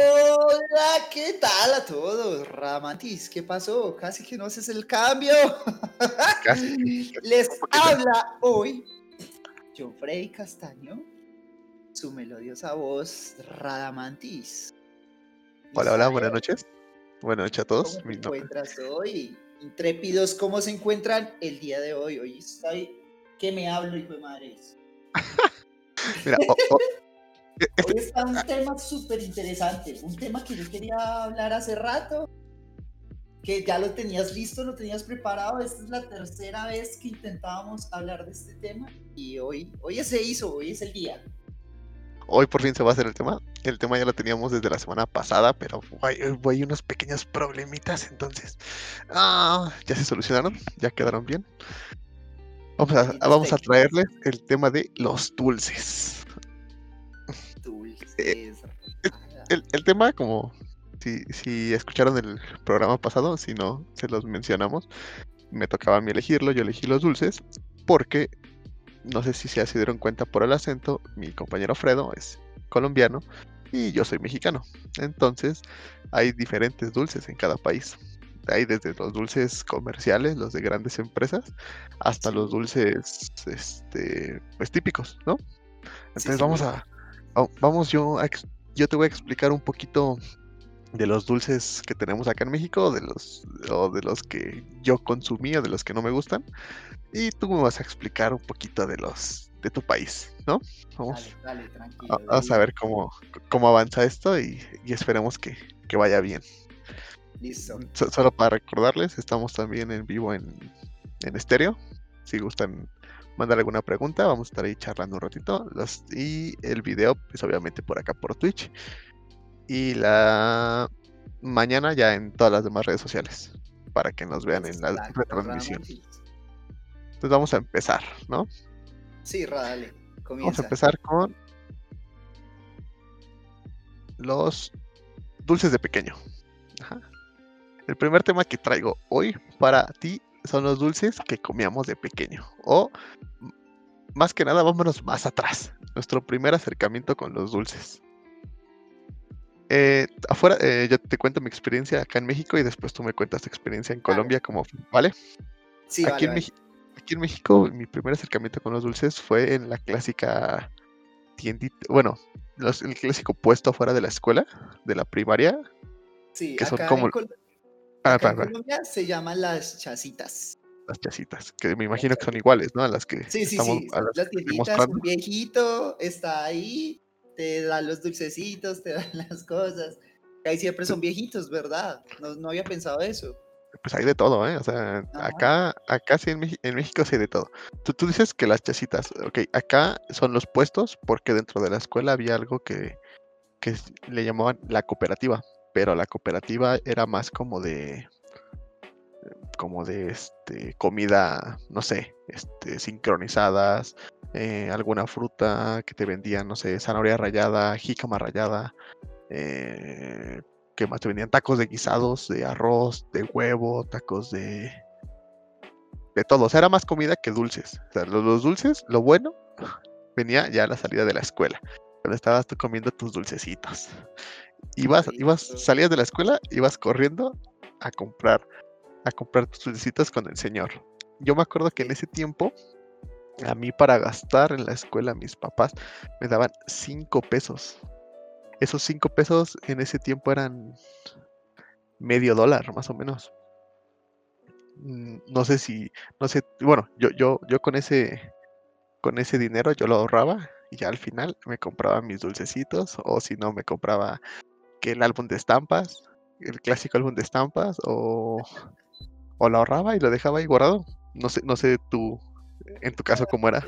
Hola, ¿qué tal a todos? Ramatis, ¿qué pasó? Casi que no haces el cambio. Casi. Les habla hoy John Castaño, su melodiosa voz Radamantis. Hola, hola, buenas noches. Buenas noches a todos. ¿Cómo te encuentras hoy? Intrépidos, ¿cómo se encuentran el día de hoy? Hoy estoy que me hablo, hijo de madres. Mira, o- o- e- este- Hoy está un tema súper interesante, un tema que yo quería hablar hace rato, que ya lo tenías listo, lo tenías preparado. Esta es la tercera vez que intentábamos hablar de este tema y hoy, hoy se hizo, hoy es el día. hoy por fin se va a hacer el tema. El tema ya lo teníamos desde la semana pasada, pero hay, hay unos pequeños problemitas, entonces ah, ya se solucionaron, ya quedaron bien. Vamos a, vamos traerles el tema de los dulces. Dulces. El, el tema, como si, si escucharon el programa pasado, si no se los mencionamos, me tocaba a mí elegirlo, yo elegí los dulces, porque no sé si se dieron cuenta por el acento, mi compañero Fredo es colombiano y yo soy mexicano. Entonces hay diferentes dulces en cada país. Hay desde los dulces comerciales, los de grandes empresas, hasta los dulces este, pues, típicos, ¿no? Entonces sí, vamos a, vamos yo a yo te voy a explicar un poquito de los dulces que tenemos acá en México, de los o de los que yo consumí o de los que no me gustan, y tú me vas a explicar un poquito de los de tu país, ¿no? Vamos, Dale, dale, tranquilo. a, vamos a ver cómo, cómo avanza esto y, y esperemos que, que vaya bien. Listo. So- solo para recordarles, estamos también en vivo en, en estéreo. Si gustan mandar alguna pregunta, vamos a estar ahí charlando un ratito. Los- y el video, pues obviamente por acá por Twitch. Y la mañana ya en todas las demás redes sociales. Para que nos vean en la Exacto, retransmisión. Entonces vamos a empezar, ¿no? Sí, dale. Vamos a Comienza. empezar con los dulces de pequeño. Ajá. El primer tema que traigo hoy para ti son los dulces que comíamos de pequeño. O más que nada, vámonos más atrás. Nuestro primer acercamiento con los dulces. Eh, afuera, eh, yo te cuento mi experiencia acá en México y después tú me cuentas tu experiencia en. Colombia, como, ¿vale? Sí, aquí, vale, en vale. Aquí en México, mi primer acercamiento con los dulces fue en la clásica tiendita, bueno, los- el clásico puesto afuera de la escuela, de la primaria. Sí, que son acá como- en, Col- Ah, para, para, Colombia se llaman las chasitas. las chasitas, que me imagino que son iguales, ¿no? A las que Sí, sí, estamos, sí. a las Las tienditas, un viejito está ahí, te da los dulcecitos, te dan las cosas. Ahí siempre son viejitos, ¿verdad? No, no había pensado eso. Pues hay de todo, ¿eh? O sea, Ajá. acá, acá sí en, en México sí hay de todo. Tú, tú dices que las chasitas, ok, acá son los puestos porque dentro de la escuela había algo que, que le llamaban la cooperativa, pero la cooperativa era más como de, como de este, comida, no sé, este, sincronizadas, eh, alguna fruta que te vendían, no sé, zanahoria rallada, jícama rallada, eh, ¿qué más te vendían? Tacos de guisados, de arroz, de huevo, tacos de... De todo, o sea, era más comida que dulces. O sea, los, los dulces, lo bueno, venía ya a la salida de la escuela, cuando estabas tú comiendo tus dulcecitos. Ibas, ibas, salías de la escuela, ibas corriendo a comprar, a comprar tus dulcecitos con el señor. Yo me acuerdo que en ese tiempo, a mí para gastar en la escuela, mis papás me daban cinco pesos. Esos cinco pesos en ese tiempo eran medio dólar, más o menos. Mm, No sé si, no sé, bueno, yo, yo, yo con ese, con ese dinero yo lo ahorraba y ya al final me compraba mis dulcecitos o si no me compraba que el álbum de estampas, el clásico álbum de estampas o, o lo ahorraba y lo dejaba ahí guardado. No sé, no sé tú, en tu caso cómo era.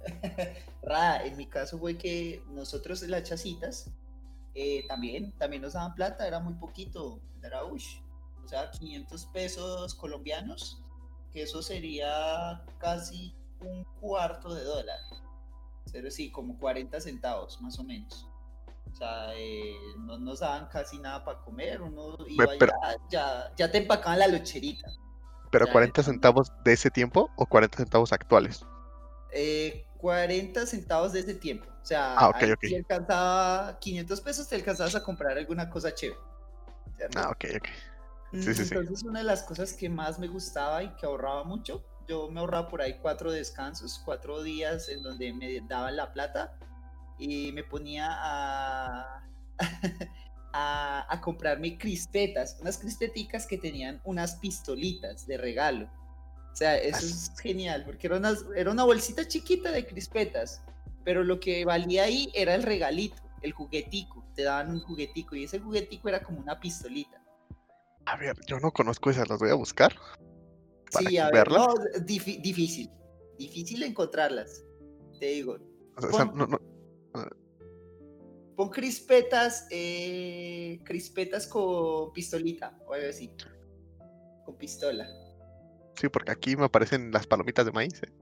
Ra, en mi caso fue que nosotros las chasitas eh, también, también nos daban plata, era muy poquito, era ush, o sea, 500 pesos colombianos, que eso sería casi un cuarto de dólar. Pero sí, como 40 centavos más o menos. O sea, eh, no nos daban casi nada para comer, uno iba pero- ya, ya, ya te empacaban la locherita. Pero Ya, 40 ya. centavos de ese tiempo o 40 centavos actuales. Eh, 40 centavos de ese tiempo. O sea, Ah, ok, ahí ok. si alcanzaba 500 pesos, te alcanzabas a comprar alguna cosa chévere. ¿cierto? Ah, ok, ok. Mm, sí, sí, sí. Entonces, una de las cosas que más me gustaba y que ahorraba mucho, yo me ahorraba por ahí cuatro descansos, cuatro días en donde me daban la plata y me ponía a, a, a comprarme crispetas, unas crispeticas que tenían unas pistolitas de regalo. O sea, eso es genial, porque era una, era una bolsita chiquita de crispetas, pero lo que valía ahí era el regalito, el juguetico. Te daban un juguetico y ese juguetico era como una pistolita. A ver, yo no conozco esas, las voy a buscar. Para Sí, a ver, verlas. no, difi- difícil. Difícil encontrarlas. Te digo. O sea, no, no- Pon crispetas, eh, crispetas con pistolita o algo así. Con pistola. sí, porque aquí me aparecen las palomitas de maíz. eh.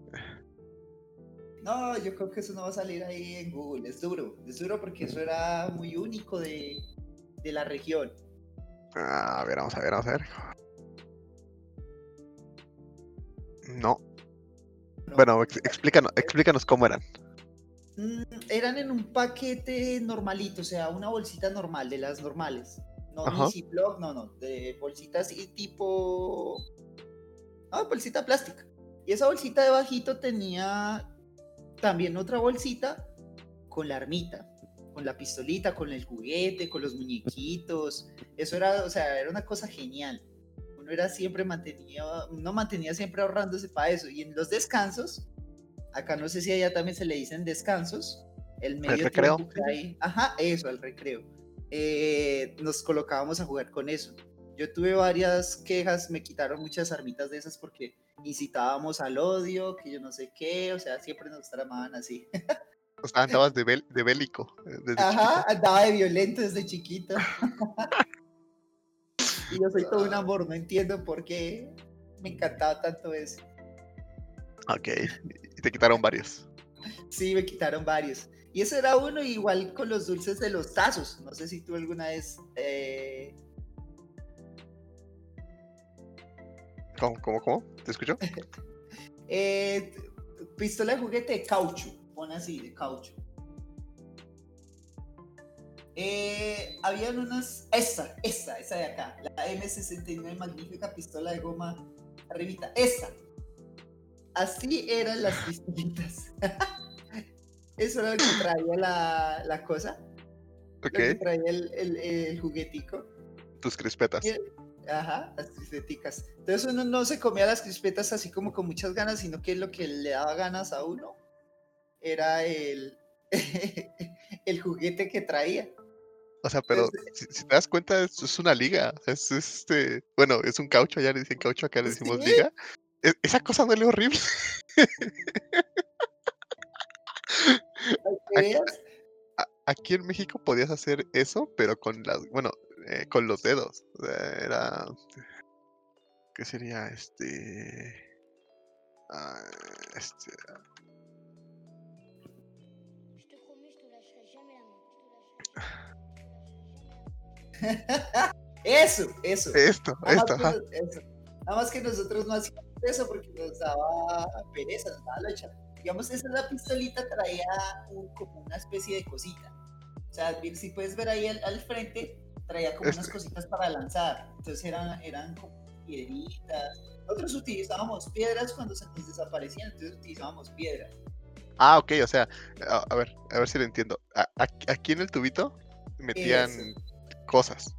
No, yo creo que eso no va a salir ahí en Google. Es duro. Es duro porque eso era muy único de, de la región. Ah, A ver, vamos a ver, vamos a ver. No. ¿no? Bueno, ex- explícanos, explícanos cómo eran. Mm, eran en un paquete normalito, o sea, una bolsita normal, de las normales. No, Ajá. ni Ziploc, no, no, de bolsitas así tipo... Ah, bolsita plástica. Y esa bolsita debajito tenía también otra bolsita con la armita, con la pistolita, con el juguete, con los muñequitos. Eso era, o sea, era una cosa genial. Uno era siempre mantenía, uno mantenía siempre ahorrándose para eso. Y en los descansos, acá no sé si allá también se le dicen descansos, el medio recreo? tiempo que hay- ajá, eso, el recreo. Eh, nos colocábamos a jugar con eso. Yo tuve varias quejas, me quitaron muchas armitas de esas porque incitábamos al odio, que yo no sé qué, o sea, siempre nos tramaban así. O sea, andabas de, bel- de bélico. eh, desde Ajá, chiquito. andaba de violento desde chiquito. y yo soy todo un amor, no entiendo por qué me encantaba tanto eso. Ok. Te quitaron varios. Sí, me quitaron varios. Y ese era uno, igual con los dulces de los tazos. No sé si tú alguna vez. eh, ¿Cómo, cómo, cómo? ¿Te escucho? eh, pistola de juguete de caucho. Pon así, de caucho. Eh, habían unas. Esa, esa, esa de acá. La M69 magnífica pistola de goma arribita. Esa. Así eran las pistolitas. Eso era lo que traía la, la cosa. Lo que traía el, el, el juguetico. Tus crispetas. Y- Ajá, las crispeticas. Entonces uno no se comía las crispetas así como con muchas ganas, sino que lo que le daba ganas a uno era el, el juguete que traía. O sea, pero si, si te das cuenta, es, es una liga. Es, es este. Bueno, es un caucho, allá le dicen caucho, acá le decimos Sí. liga. E- esa cosa duele horrible. Para que Ac- veas. a- Aquí en México podías hacer eso, pero con las, bueno, eh, con los dedos. O sea, era, ¿qué sería? Este, ah, este. Eso, eso. esto, Nada esto, que, ajá. nos- eso. Nada más que nosotros no hacíamos eso porque nos daba pereza, nos daba locha. Digamos, esa la pistolita traía un- como una especie de cosita. O sea, si puedes ver ahí al, al frente, traía como unas Este. cositas para lanzar. Entonces eran, eran como piedritas. Nosotros utilizábamos piedras cuando se nos desaparecían, entonces utilizábamos piedras. Ah, ok, o sea, a, a ver, a ver si lo entiendo. A- aquí- aquí en el tubito metían Eso. cosas.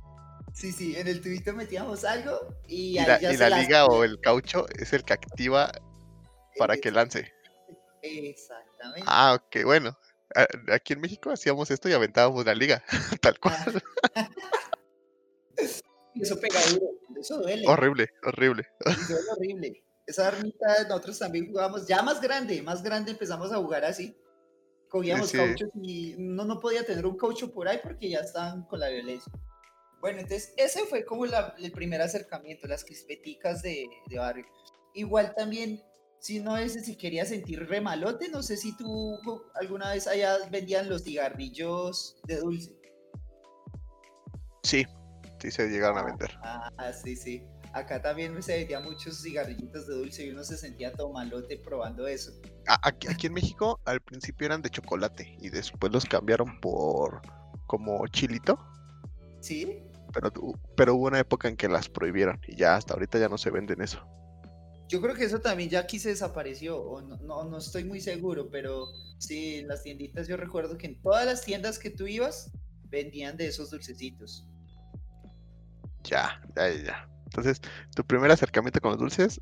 Sí, sí, en el tubito metíamos algo y, Y ahí la, ya y se la las- liga o el caucho es el que activa para que lance. Exactamente. Ah, ok, bueno. Aquí en México hacíamos esto y aventábamos la liga, tal cual. Y eso pega duro, eso duele. Horrible, horrible. duele horrible. Esa armita nosotros también jugábamos, ya más grande, más grande empezamos a jugar así. Cogíamos sí. cauchos y no, no podía tener un caucho por ahí porque ya estaban con la violencia. Bueno, entonces ese fue como la- el primer acercamiento, las crispeticas de, de barrio. Igual también, si no es si quería sentir remalote, no sé si tú alguna vez allá vendían los cigarrillos de dulce. Sí, sí se llegaron a vender. Ah, sí, sí. Acá también se vendía muchos cigarrillitos de dulce y uno se sentía todo malote probando eso. aquí en México al principio eran de chocolate y después los cambiaron por como chilito, ¿Sí? Pero, pero hubo una época en que las prohibieron y ya hasta ahorita ya no se venden eso. Yo creo que eso también ya aquí se desapareció, o no, no, no estoy muy seguro, pero sí, en las tienditas yo recuerdo que en todas las tiendas que tú ibas vendían de esos dulcecitos. Ya, ya, ya, ya. Entonces, tu primer acercamiento con los dulces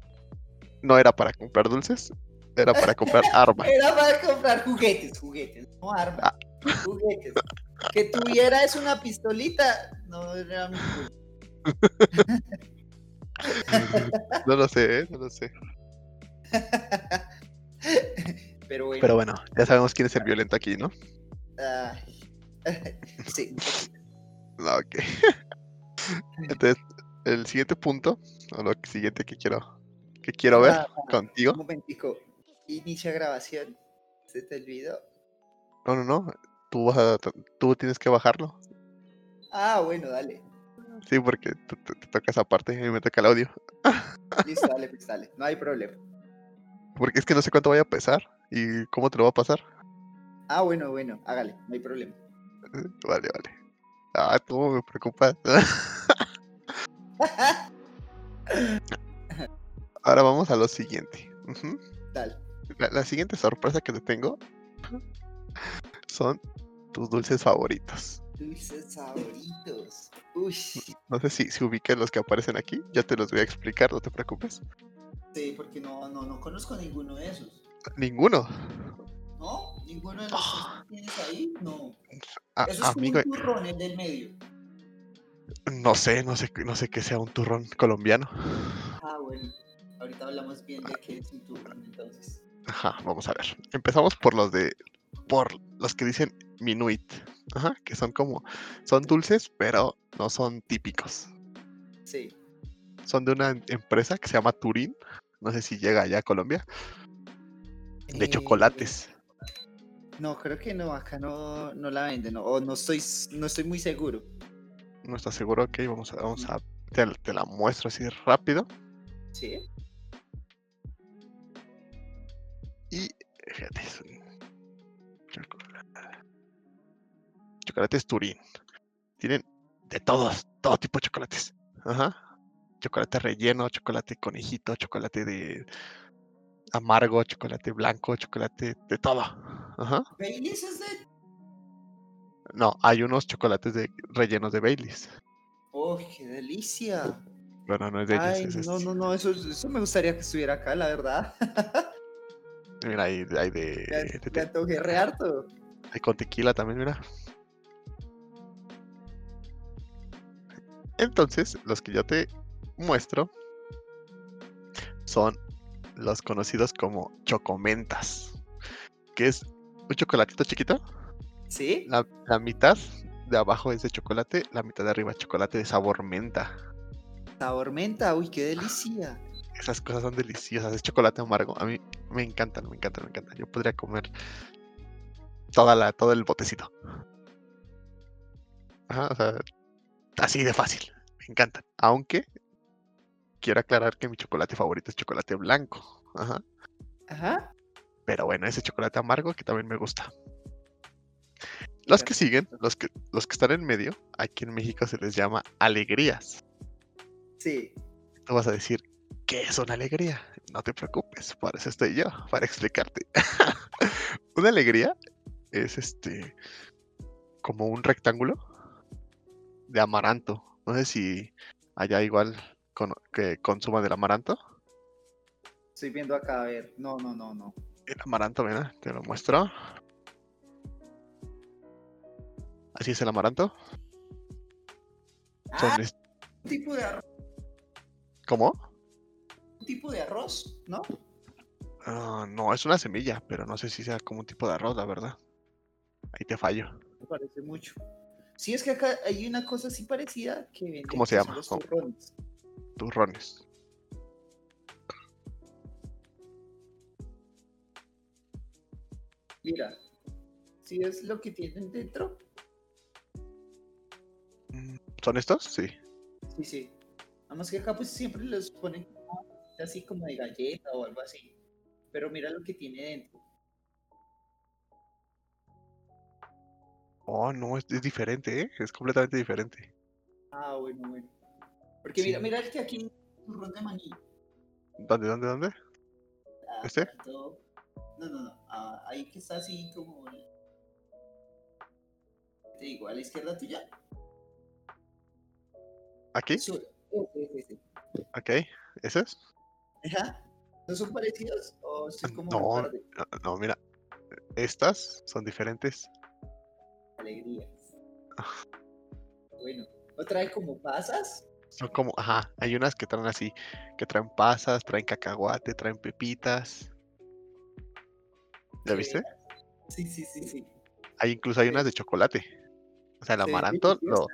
no era para comprar dulces, era para comprar armas. Era para comprar juguetes, juguetes, no armas, Ah. juguetes. Que tuvieras una pistolita, no era. No lo sé, ¿eh? no lo sé. Pero bueno, Pero bueno, ya sabemos quién es el violento aquí, ¿no? sí, No, ok. Entonces, el siguiente punto, o lo siguiente que quiero, que quiero ver Ah, contigo. un momentico. Inicia grabación. ¿Se te olvidó? No, no, no. Tú, vas a, tú tienes que bajarlo. Ah, bueno, dale. Sí, porque te, te- te toca esa parte y a mí me toca el audio. Listo, dale, pues dale. No hay problema. Porque es que no sé cuánto vaya a pesar y cómo te lo va a pasar. Ah, bueno, bueno, hágale, no hay problema. Vale, vale. Ah, tú me preocupas. Ahora vamos a lo siguiente. Ujú. Dale. la, la siguiente sorpresa que te tengo son tus dulces favoritos. Dulces favoritos. Uy, No sé si, si ubiques los que aparecen aquí. Ya te los voy a explicar, no te preocupes. sí, porque no, no, no conozco ninguno de esos. Ninguno. ¿No? ¿Ninguno de los Ah. que tienes ahí? No. A- Eso es como un turrón, el del medio. no sé, no sé, qué- no sé qué sea un turrón colombiano. Ah, bueno. Ahorita hablamos bien de qué es un turrón, entonces. Ajá, vamos a ver. Empezamos por los de. Por los que dicen Minuit. Ajá, que son como. Son dulces, pero no son típicos. Sí. Son de una em- empresa que se llama Turín. No sé si llega allá a Colombia. De Eh, chocolates. No, creo que no, acá no, no la venden, o no estoy, no estoy muy seguro. No estás seguro, ok, vamos a, vamos a, te, te la muestro así rápido. ¿Sí? Y fíjate, Chocolates Turín. Tienen de todos, todo tipo de chocolates. Ajá. Chocolate relleno, chocolate conejito, chocolate de amargo, chocolate blanco, chocolate de todo. Ajá. Baileys es de... No, hay unos chocolates de rellenos de Baileys. ¡Oh, qué delicia! Pero no es de ellos. Ay, es no, este. no, no, eso, eso me gustaría que estuviera acá, la verdad. Mira, hay, hay de, Me, de- me de- antojé re harto. hay con tequila también, mira. Entonces, los que yo te muestro son los conocidos como chocomentas, que es un chocolatito chiquito. ¿Sí? La, la mitad de abajo es de chocolate, la mitad de arriba es chocolate de sabor menta. Sabor menta, uy, qué delicia. Esas cosas son deliciosas, es chocolate amargo. A mí me encantan, me encantan, me encantan. Yo podría comer toda la, todo el botecito. Ajá, o sea, así de fácil. Me encantan. Aunque quiero aclarar que mi chocolate favorito es chocolate blanco. Ajá. Ajá. Pero bueno, ese chocolate amargo que también me gusta. Los que siguen, los que, los que están en medio, aquí en México se les llama alegrías. Sí. Tú vas a decir, ¿qué es una alegría? No te preocupes, para eso estoy yo, para explicarte. una alegría es este como un rectángulo de amaranto. No sé si allá igual con- que consuman del amaranto. Estoy viendo acá, a ver. No, no, no, no. El amaranto, mira, te lo muestro. Así es el amaranto. Son Ah, es- un tipo de arroz, ¿Cómo? un tipo de arroz, ¿no? Ah, no, es una semilla, pero no sé si sea como un tipo de arroz, la verdad. Ahí te fallo. Me parece mucho. Sí, es que acá hay una cosa así parecida que venden, ¿Cómo se llama? los turrones. Turrones. Mira, si es lo que tienen dentro, Mm, ¿Son estos? Sí. sí, sí. Nada más que acá pues siempre los ponen así como de galleta o algo así. pero mira lo que tiene dentro. Oh, no, es, es diferente, ¿eh? Es completamente diferente. Ah, bueno, bueno. Porque mira, Sí. mira el que aquí turrón de maní. ¿Dónde, dónde, dónde? Ah, ¿Este? No, no, no. ah, ahí que está así como. Te digo, a la izquierda tuya. ¿Aquí? Sur. Ok, ¿ese es? Ajá. ¿No son parecidos? ¿O sí es como un No, no, mira. Estas son diferentes. Alegrías? Bueno, ¿no trae como pasas? Son como, ajá, hay unas que traen así, que traen pasas, traen cacahuate, traen pepitas. ¿Ya viste? Sí, sí, sí, sí. Hay incluso hay unas de chocolate. O sea, el amaranto lo,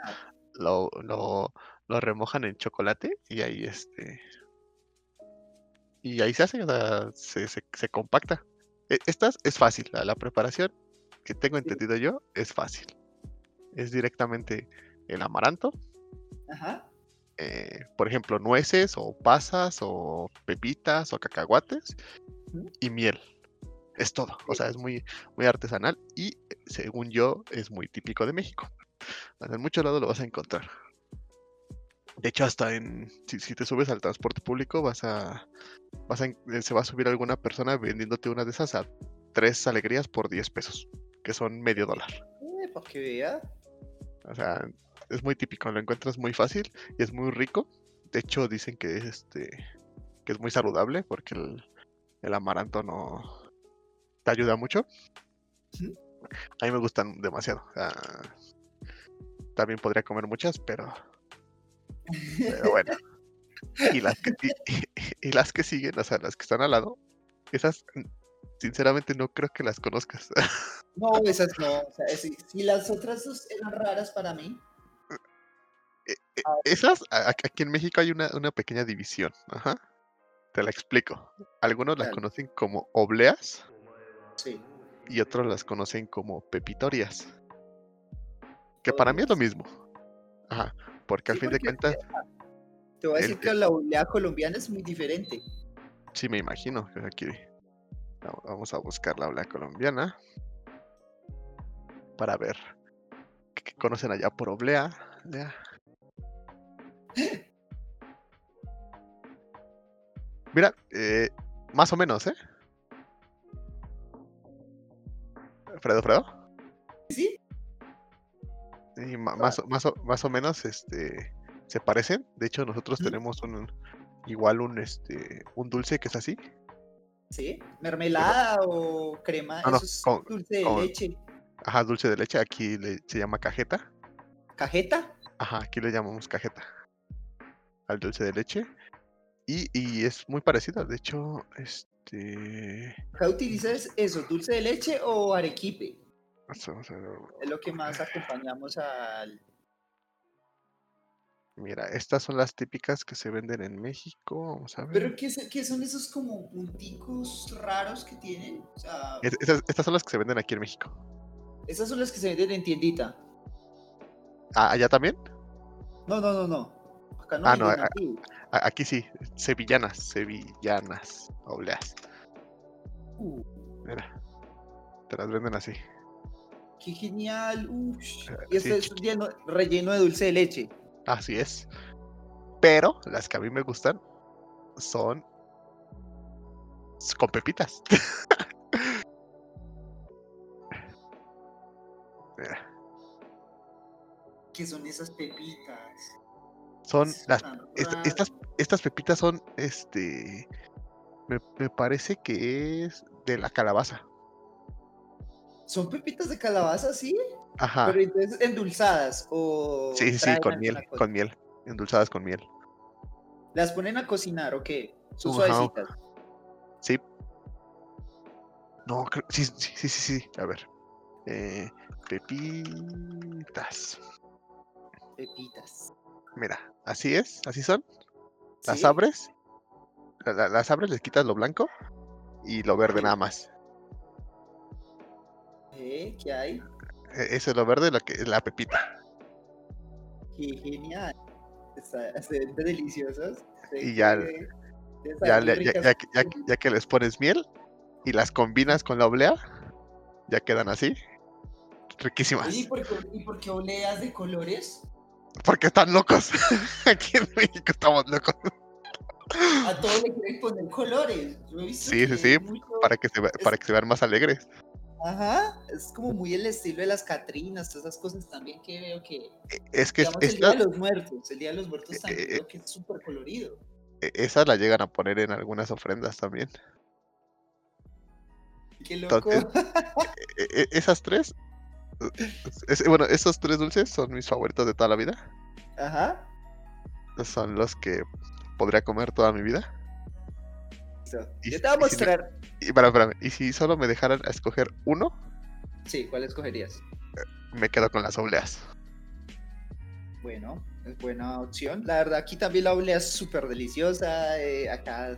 lo, lo, lo remojan en chocolate y ahí este. Y ahí se hace, o sea, se, se, se compacta. E- Estas es fácil, la, la preparación que tengo entendido yo es fácil. Es directamente el amaranto, Ajá. eh, por ejemplo, nueces o pasas o pepitas o cacahuates y miel. Es todo. O sea, es muy, muy artesanal y según yo es muy típico de México. En muchos lados lo vas a encontrar. De hecho, hasta en si, si te subes al transporte público vas a, vas a eh, se va a subir alguna persona vendiéndote una de esas a tres alegrías por 10 pesos, que son medio dólar. Eh, para que vea. O sea, es muy típico, lo encuentras muy fácil y es muy rico. De hecho, dicen que es este que es muy saludable porque el, el amaranto no te ayuda mucho. A mí me gustan demasiado. o sea, también podría comer muchas, pero, pero bueno. Y las, que, y, y las que siguen, o sea, las que están al lado, esas sinceramente no creo que las conozcas. No, esas no. O sea, si, si las otras dos eran raras para mí. Esas, a- a- aquí en México hay una, una pequeña división. Ajá. Te la explico. Algunos las conocen como obleas Sí. y otros las conocen como pepitorias. Que para mí es lo mismo. Ajá. Porque al Sí, fin de cuentas, Te voy a El- decir que la oleada colombiana es muy diferente. sí me imagino aquí vamos a buscar la oblea colombiana para ver qué qué conocen allá por oblea. Ya. Mira, eh, más o menos, ¿eh? Fredo, Fredo. ¿Sí? Y ma- más, o- más, o, más o menos este, se parecen. De hecho, nosotros tenemos un igual un este un dulce que es así. ¿Sí? ¿Mermelada o crema? No, no, Eso es con- dulce de leche. Ajá, dulce de leche. Aquí le- se llama cajeta. ¿Cajeta? Ajá, aquí le llamamos cajeta al dulce de leche. Y, y es muy parecido. De hecho, este. ¿Acá utilizas eso, dulce de leche o arequipe? Es lo que más acompañamos al... Mira, estas son las típicas que se venden en México. Vamos a ver. ¿Pero qué, son esos como punticos raros que tienen? O sea, Es- Estas, estas son las que se venden aquí en México. esas son las que se venden en tiendita. Ah, ¿allá también? No, no, no, no. Acá no Ah, no, a-. A- Aquí sí, sevillanas, sevillanas, obleas. Uh, Mira, te las venden así. qué genial. Ush. Eh, Y sí, este es relleno de dulce de leche. Así es. Pero las que a mí me gustan son con pepitas. ¿Qué son esas pepitas? son Es las est- estas estas pepitas son este me, me parece que es de la calabaza. ¿Son pepitas de calabaza, sí? Ajá. Pero entonces endulzadas o Sí, sí, sí, con miel, con miel, endulzadas con miel. ¿Las ponen a cocinar o qué? Son Ajá. suavecitas. Sí. No, creo- sí, sí, sí, sí, sí. A ver. Eh, pepitas. Pepitas. Mira, así es, así son. Las ¿Sí? abres. la- la- las abres, les quitas lo blanco y lo verde nada más. ¿Eh? ¿Qué hay? E- Ese es lo verde, lo que es la pepita. Qué genial. Está, se ven deliciosas. Y ya- que- Ya, que- ya les pones miel, y las combinas con la oblea, ya quedan así. Riquísimas. ¿y por, qué, ¿y por qué oleas de colores? Porque están locos. Aquí en México estamos locos. A todos le quieren poner colores. Yo he visto Sí, sí, sí, mucho- Para que se, para que se vean más alegres. Ajá, es como muy el estilo de las Catrinas, todas esas cosas también que veo que. E- Es que es- Digamos, el Día de los Muertos. El Día de los Muertos también eh, veo que es súper colorido. e- esas la llegan a poner en algunas ofrendas también. Qué loco. entonces- E- e- esas tres, es- bueno, esos tres dulces son mis favoritos de toda la vida. Ajá. Son los que podría comer toda mi vida. Y- Yo te voy a y si. Y, espérame, espérame, y si solo me dejaran a escoger uno, Sí, ¿cuál escogerías? me quedo con las obleas. Bueno, es buena opción. La verdad, aquí también la oblea es súper deliciosa. eh, acá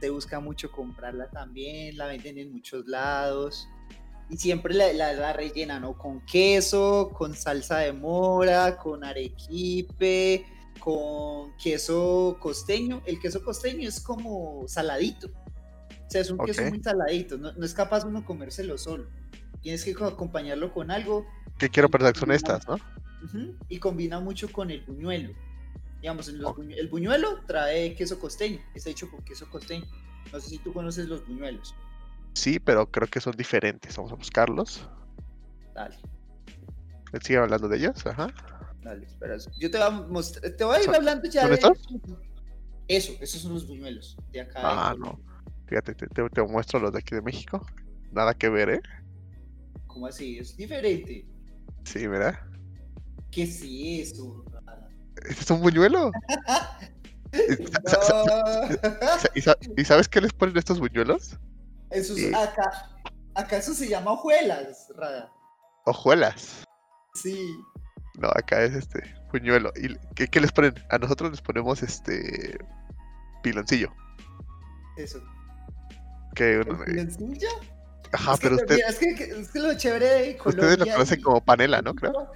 se busca mucho comprarla también. La venden en muchos lados. Y siempre la, la, la rellenan ¿no? con queso, con salsa de mora, con arequipe, con queso costeño. El queso costeño es como saladito. O sea, es un queso muy saladito. No, no es capaz uno comérselo solo. Tienes que co- acompañarlo con algo Que quiero que son estas, ¿no? Y combina mucho con el buñuelo. Digamos, en los el buñuelo trae queso costeño, está hecho con queso costeño. No sé si tú conoces los buñuelos. Sí, pero creo que son diferentes. Vamos a buscarlos. Dale, Sigue hablando de ellos, ajá. Dale, espera. Yo te voy a mostrar, te voy a ir ¿Son- hablando ya de... Eso, esos son los buñuelos de acá. Ah, no. Fíjate, te, te- te muestro los de aquí de México. Nada que ver, ¿eh? ¿Cómo así? Es diferente. Sí, mira. ¿Qué es eso? ¿Este es un buñuelo? Sa- sa- No. sa- ¿Y, sa- y sabes qué les ponen estos buñuelos? Eso es- Sí. acá, acá eso se llama hojuelas, Rada. Hojuelas. Sí. No, acá es este buñuelo. ¿Y qué, qué les ponen? A nosotros les ponemos este piloncillo. Eso. Que ¿El uno- piloncillo? Ajá, es, que, pero usted, mira, es, que, que- es que lo chévere de Colombia. ustedes lo conocen y- como panela, ¿no? Creo.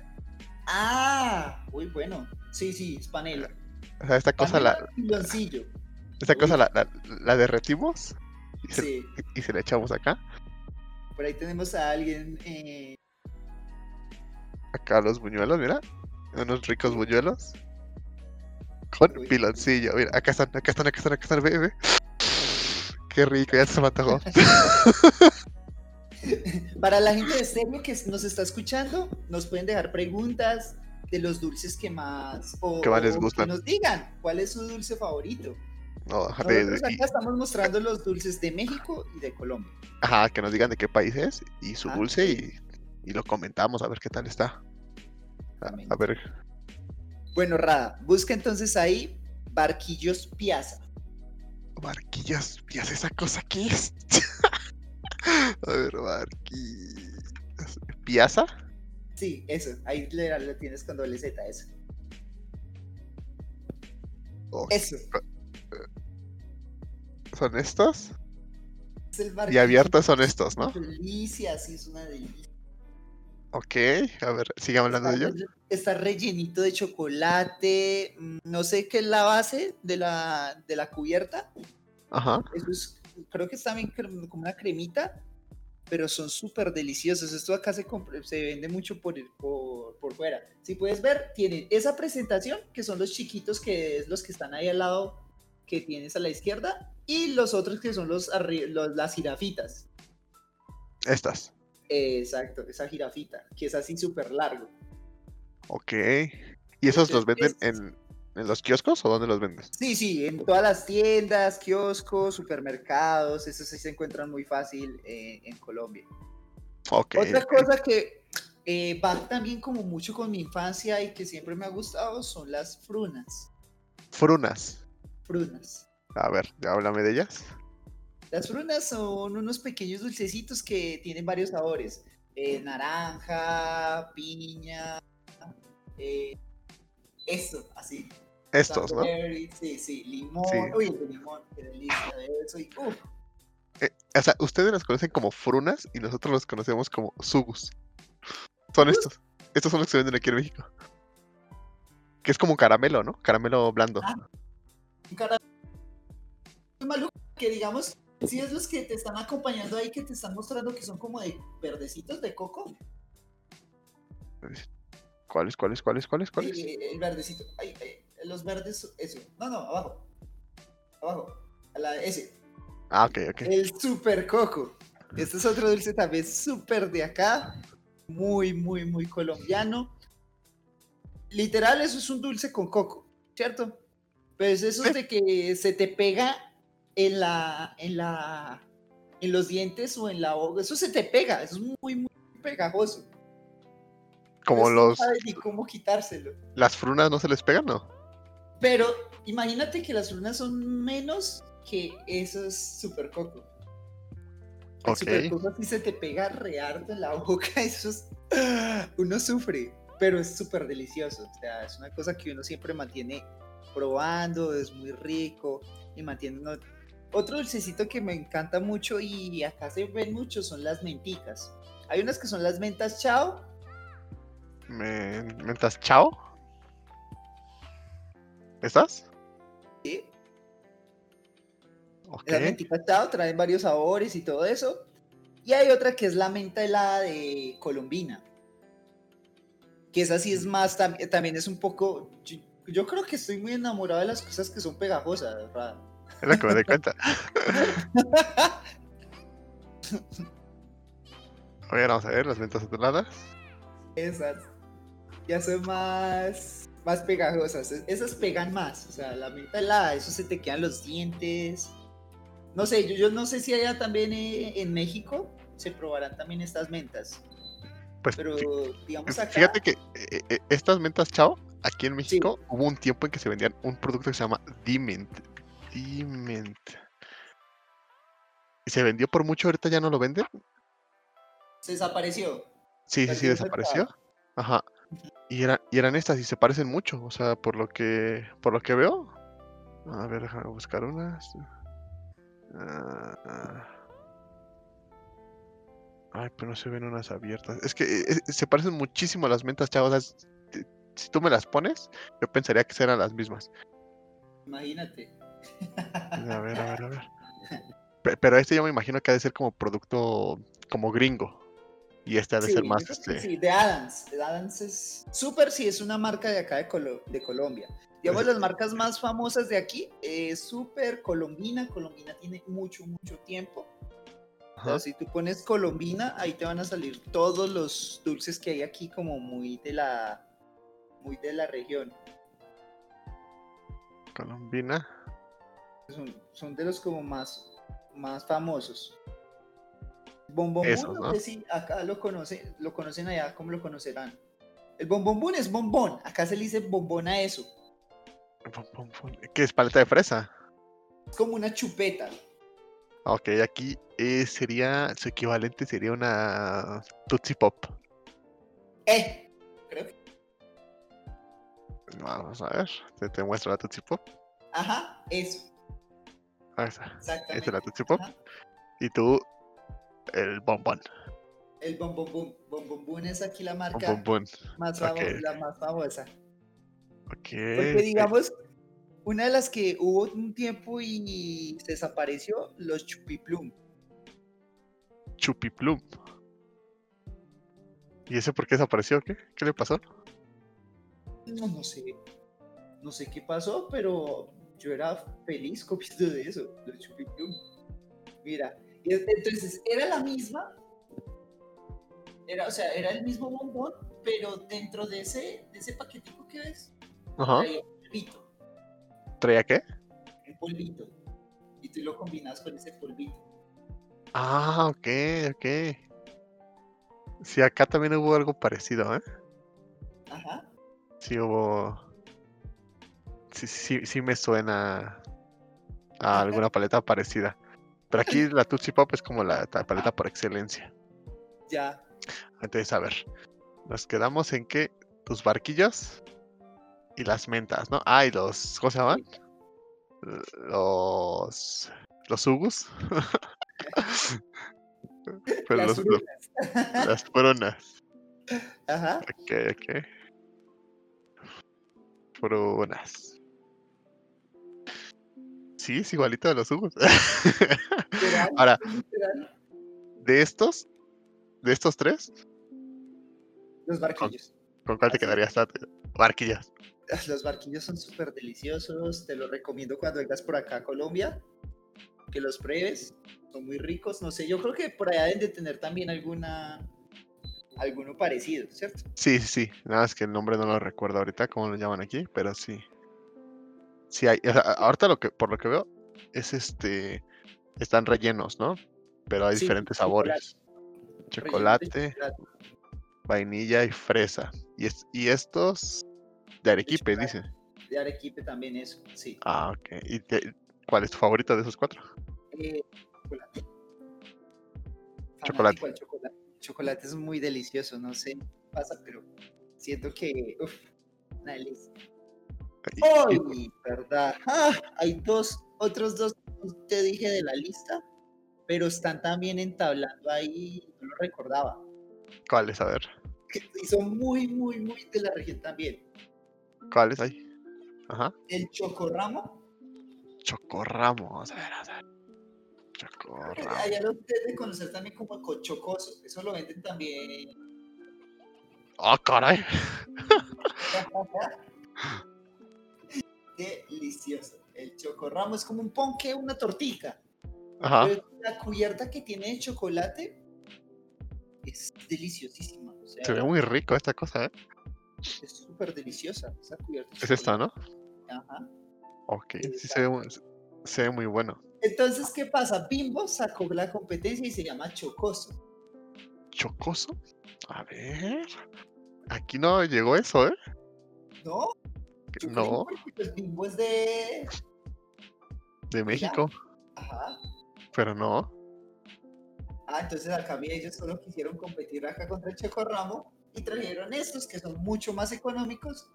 Ah, muy bueno. Sí, sí, es panela. O sea, esta cosa la, piloncillo. esta cosa la, la, la derretimos y se, Sí, y se la echamos acá. por ahí tenemos a alguien. eh, Acá los buñuelos, mira. Unos ricos buñuelos. Con piloncillo. Mira, acá están, acá están, acá están, acá están, ve. Qué rico, ya se me antojó. Para la gente de serio que nos está escuchando, nos pueden dejar preguntas de los dulces que más. O, Que más les gustan. Que nos digan cuál es su dulce favorito. No, de- Nosotros acá estamos mostrando los dulces de México y de Colombia. ajá, que nos digan de qué país es y su Ah, dulce sí. Y, lo comentamos a ver qué tal está. A, ver, Bueno, Rada, busca entonces ahí Barquillos Piazza. barquillas, ¿qué hace esa cosa aquí? es? a ver, barquillas. ¿Piazza? Sí, eso, ahí le, le tienes con doble Z, eso. Oh, Eso. ¿Son estos? Es el Y abiertos son estos, ¿no? Delicia, sí, es una delicia. Ok, a ver, sigue hablando de Está, ello. relle- está rellenito de chocolate. mm, No sé qué es la base de la, de la cubierta. Ajá. Eso es, creo que es también como una cremita, pero son súper deliciosos. Esto acá se, se vende mucho por, el- por, por fuera. Si puedes ver, tienen esa presentación, que son los chiquitos, que es los que están ahí al lado, que tienes a la izquierda, y los otros que son los, los las jirafitas. Estas. Exacto, esa jirafita, que es así súper largo. Ok. ¿Y esos los venden es- en, en los kioscos o dónde los vendes? Sí, sí, en todas las tiendas, kioscos, supermercados, eso sí se encuentran muy fácil eh, en Colombia. Ok. Otra ok. cosa que eh, va también como mucho con mi infancia y que siempre me ha gustado son las frunas. Frunas. Frunas. A ver, háblame de ellas. Las frunas son unos pequeños dulcecitos que tienen varios sabores. eh, naranja, piña, eh, eso, así. Estos, ¿no? Sí, sí, limón. Sí. Uy, el limón, qué delicia de eso. Y, uf, Eh, o sea, ustedes los conocen como frunas y nosotros los conocemos como sugus. Son estos. Estos son los que se venden aquí en México. Que es como caramelo, ¿no? Caramelo blando. Ah. un cara- muy maluco que digamos Sí, es los que te están acompañando ahí, que te están mostrando que son como de verdecitos de coco. ¿Cuáles, cuáles, cuáles, cuáles, cuáles? Eh, el verdecito. Ay, ay, los verdes, eso. No, no, abajo. Abajo. A la, ese. Ah, ok, ok. El super coco. Este es otro dulce también súper de acá. Muy, muy, muy colombiano. Literal, eso es un dulce con coco, ¿cierto? Pues eso es de que se te pega en la, en la, en los dientes o en la boca. Eso se te pega, eso es muy, muy pegajoso. Como Entonces, no los. sabes ni cómo quitárselo. Las frunas no se les pegan, ¿no? Pero imagínate que las frunas son menos que esos super coco. El Ok. super coco sí se te pega re harto en la boca, eso es... Uno sufre, pero es súper delicioso. O sea, es una cosa que uno siempre mantiene probando, es muy rico y mantiene... uno- Otro dulcecito que me encanta mucho y acá se ven mucho son las menticas. Hay unas que son las mentas chao, Men- ¿Mentas chao? ¿Estás? ¿sí? Ok. Las menticas chao traen varios sabores y todo eso. Y hay otra que es la menta helada de Colombina. Que esa sí es más, tam- también es un poco... Yo, yo creo que estoy muy enamorado de las cosas que son pegajosas, ¿verdad? Es lo que me doy cuenta. Ver, vamos a ver las mentas atoladas. Esas ya son más, más pegajosas. es- Esas pegan más. O sea, la menta helada, eso se te quedan los dientes. No sé, yo, yo no sé si allá también eh, en México se probarán también estas mentas. Pues Pero digamos acá... fíjate que eh, eh, estas mentas chao, aquí en México, hubo un tiempo en que se vendían un producto que se llama Diment. Y se vendió por mucho, ahorita ya no lo venden. Se desapareció. Sí, sí, sí, desapareció. Ajá. Y, era, y eran estas y se parecen mucho, o sea, por lo que por lo que veo. A ver, déjame buscar unas. Ah. Ay, pero no se ven unas abiertas. Es que eh, eh, se parecen muchísimo a las mentas chavos. si tú me las pones, yo pensaría que serán las mismas. Imagínate. A ver, a ver, a ver. Pe- Pero este yo me imagino que ha de ser como producto como gringo. Y este ha de Sí, ser más este. sí, de Adams. De Adams es. Super, sí, es una marca de acá de, Colo- de Colombia. Digamos, Ese- las marcas más famosas de aquí es Super Colombina. Colombina tiene mucho, mucho tiempo. Si tú pones Colombina, ahí te van a salir todos los dulces que hay aquí, como muy de la. Muy de la región. Colombina. Son, son de los como más, más famosos. Bombón Esos, no si acá lo conocen, lo conocen allá, ¿cómo lo conocerán? El bombombún es bombón, acá se le dice bombón a eso. ¿Qué es paleta de fresa? Es como una chupeta. Ok, aquí eh, sería, su equivalente sería una Tootsie Pop. Eh, creo que. Vamos a ver, te, te muestro la Tootsie Pop. Ajá, eso, Ahí está, exactamente. la Tootsie Pop. Ajá. Y tú, el bombón. El bombombún. Bombombún es aquí la marca bombón. más, ok. famo- la más famosa. Ok. Porque digamos, una de las que hubo un tiempo y se desapareció, los chupiplum. Chupiplum. ¿Y ese por qué desapareció? ¿Qué? ¿Qué le pasó? No, no sé. No sé qué pasó, pero yo era feliz comiendo de eso, los chupiplum. Mira, entonces era la misma. Era, o sea, era el mismo bombón, pero dentro de ese, de ese paquetico que ves, Ajá. traía un polvito, ¿Traía qué? un polvito. Y tú lo combinas con ese polvito. Ah, ok, ok. Sí, acá también hubo algo parecido, ¿eh? Ajá. Sí hubo. Sí, sí, sí me suena a alguna paleta parecida. Pero aquí la Tootsie Pop es como la, la paleta por excelencia. Ya. Entonces, a ver. Nos quedamos en que tus barquillos y las mentas, ¿no? Ah, y los. ¿Cómo se llaman? Los. Los Ugus. Pero Las los, los- las frunas. Ajá. Ok, ok. Frunas. Sí, es igualito de los. Literal, Ahora, de estos, de estos tres, Los barquillos. ¿con cuál te es. quedarías? Barquillas. Los barquillos son súper deliciosos. Te los recomiendo cuando vengas por acá a Colombia. Que los pruebes. Son muy ricos. No sé, yo creo que por allá deben de tener también alguna. Alguno parecido, ¿cierto? Sí, sí, sí. Nada más que el nombre no lo recuerdo ahorita, cómo lo llaman aquí, pero sí. Sí hay. o sea, a- ahorita lo que, por lo que veo, es este. Están rellenos, ¿no? Pero hay Sí, diferentes sabores. De Chocolate, chocolate. vainilla y fresa. Y, es, y estos de Arequipe, chocolate. dice. De Arequipe también eso, sí. Ah, ok. ¿Y te- cuál es tu favorito de esos cuatro? Eh, chocolate. Chocolate. Chocolate es muy delicioso, no sé qué pasa, pero siento que. Uf, una delicia. Y- y- ¡Ay! ¿Verdad? Ah, hay dos, otros dos te dije de la lista, pero están también entablando ahí, no lo recordaba. ¿Cuáles? A ver. Y son muy, muy, muy de la región también. ¿Cuáles hay? Ajá. El chocorramo, Chocorramo. A ver, a ver. Chocorramo. allá lo deben conocer también como cochocoso. Eso lo venden también. ¡Ah, caray! Delicioso. El chocorramo es como un ponque, una tortica. Ajá. Pero la cubierta que tiene de chocolate es deliciosísima. O sea, Se ve muy rico esta cosa, ¿eh? es súper deliciosa. Esa cubierta Es esta. ¿no? Ajá. Ok, sí se ve, muy- se ve muy bueno. Entonces, ¿qué pasa? Bimbo sacó la competencia y se llama Chocoso. ¿Chocoso? A ver. Aquí no llegó eso, ¿eh? ¿No? No, Bimbo es de. de México, Ajá. pero no. Ah, entonces acá mira, ellos solo quisieron competir acá contra el Chocorramo y trajeron estos que son mucho más económicos.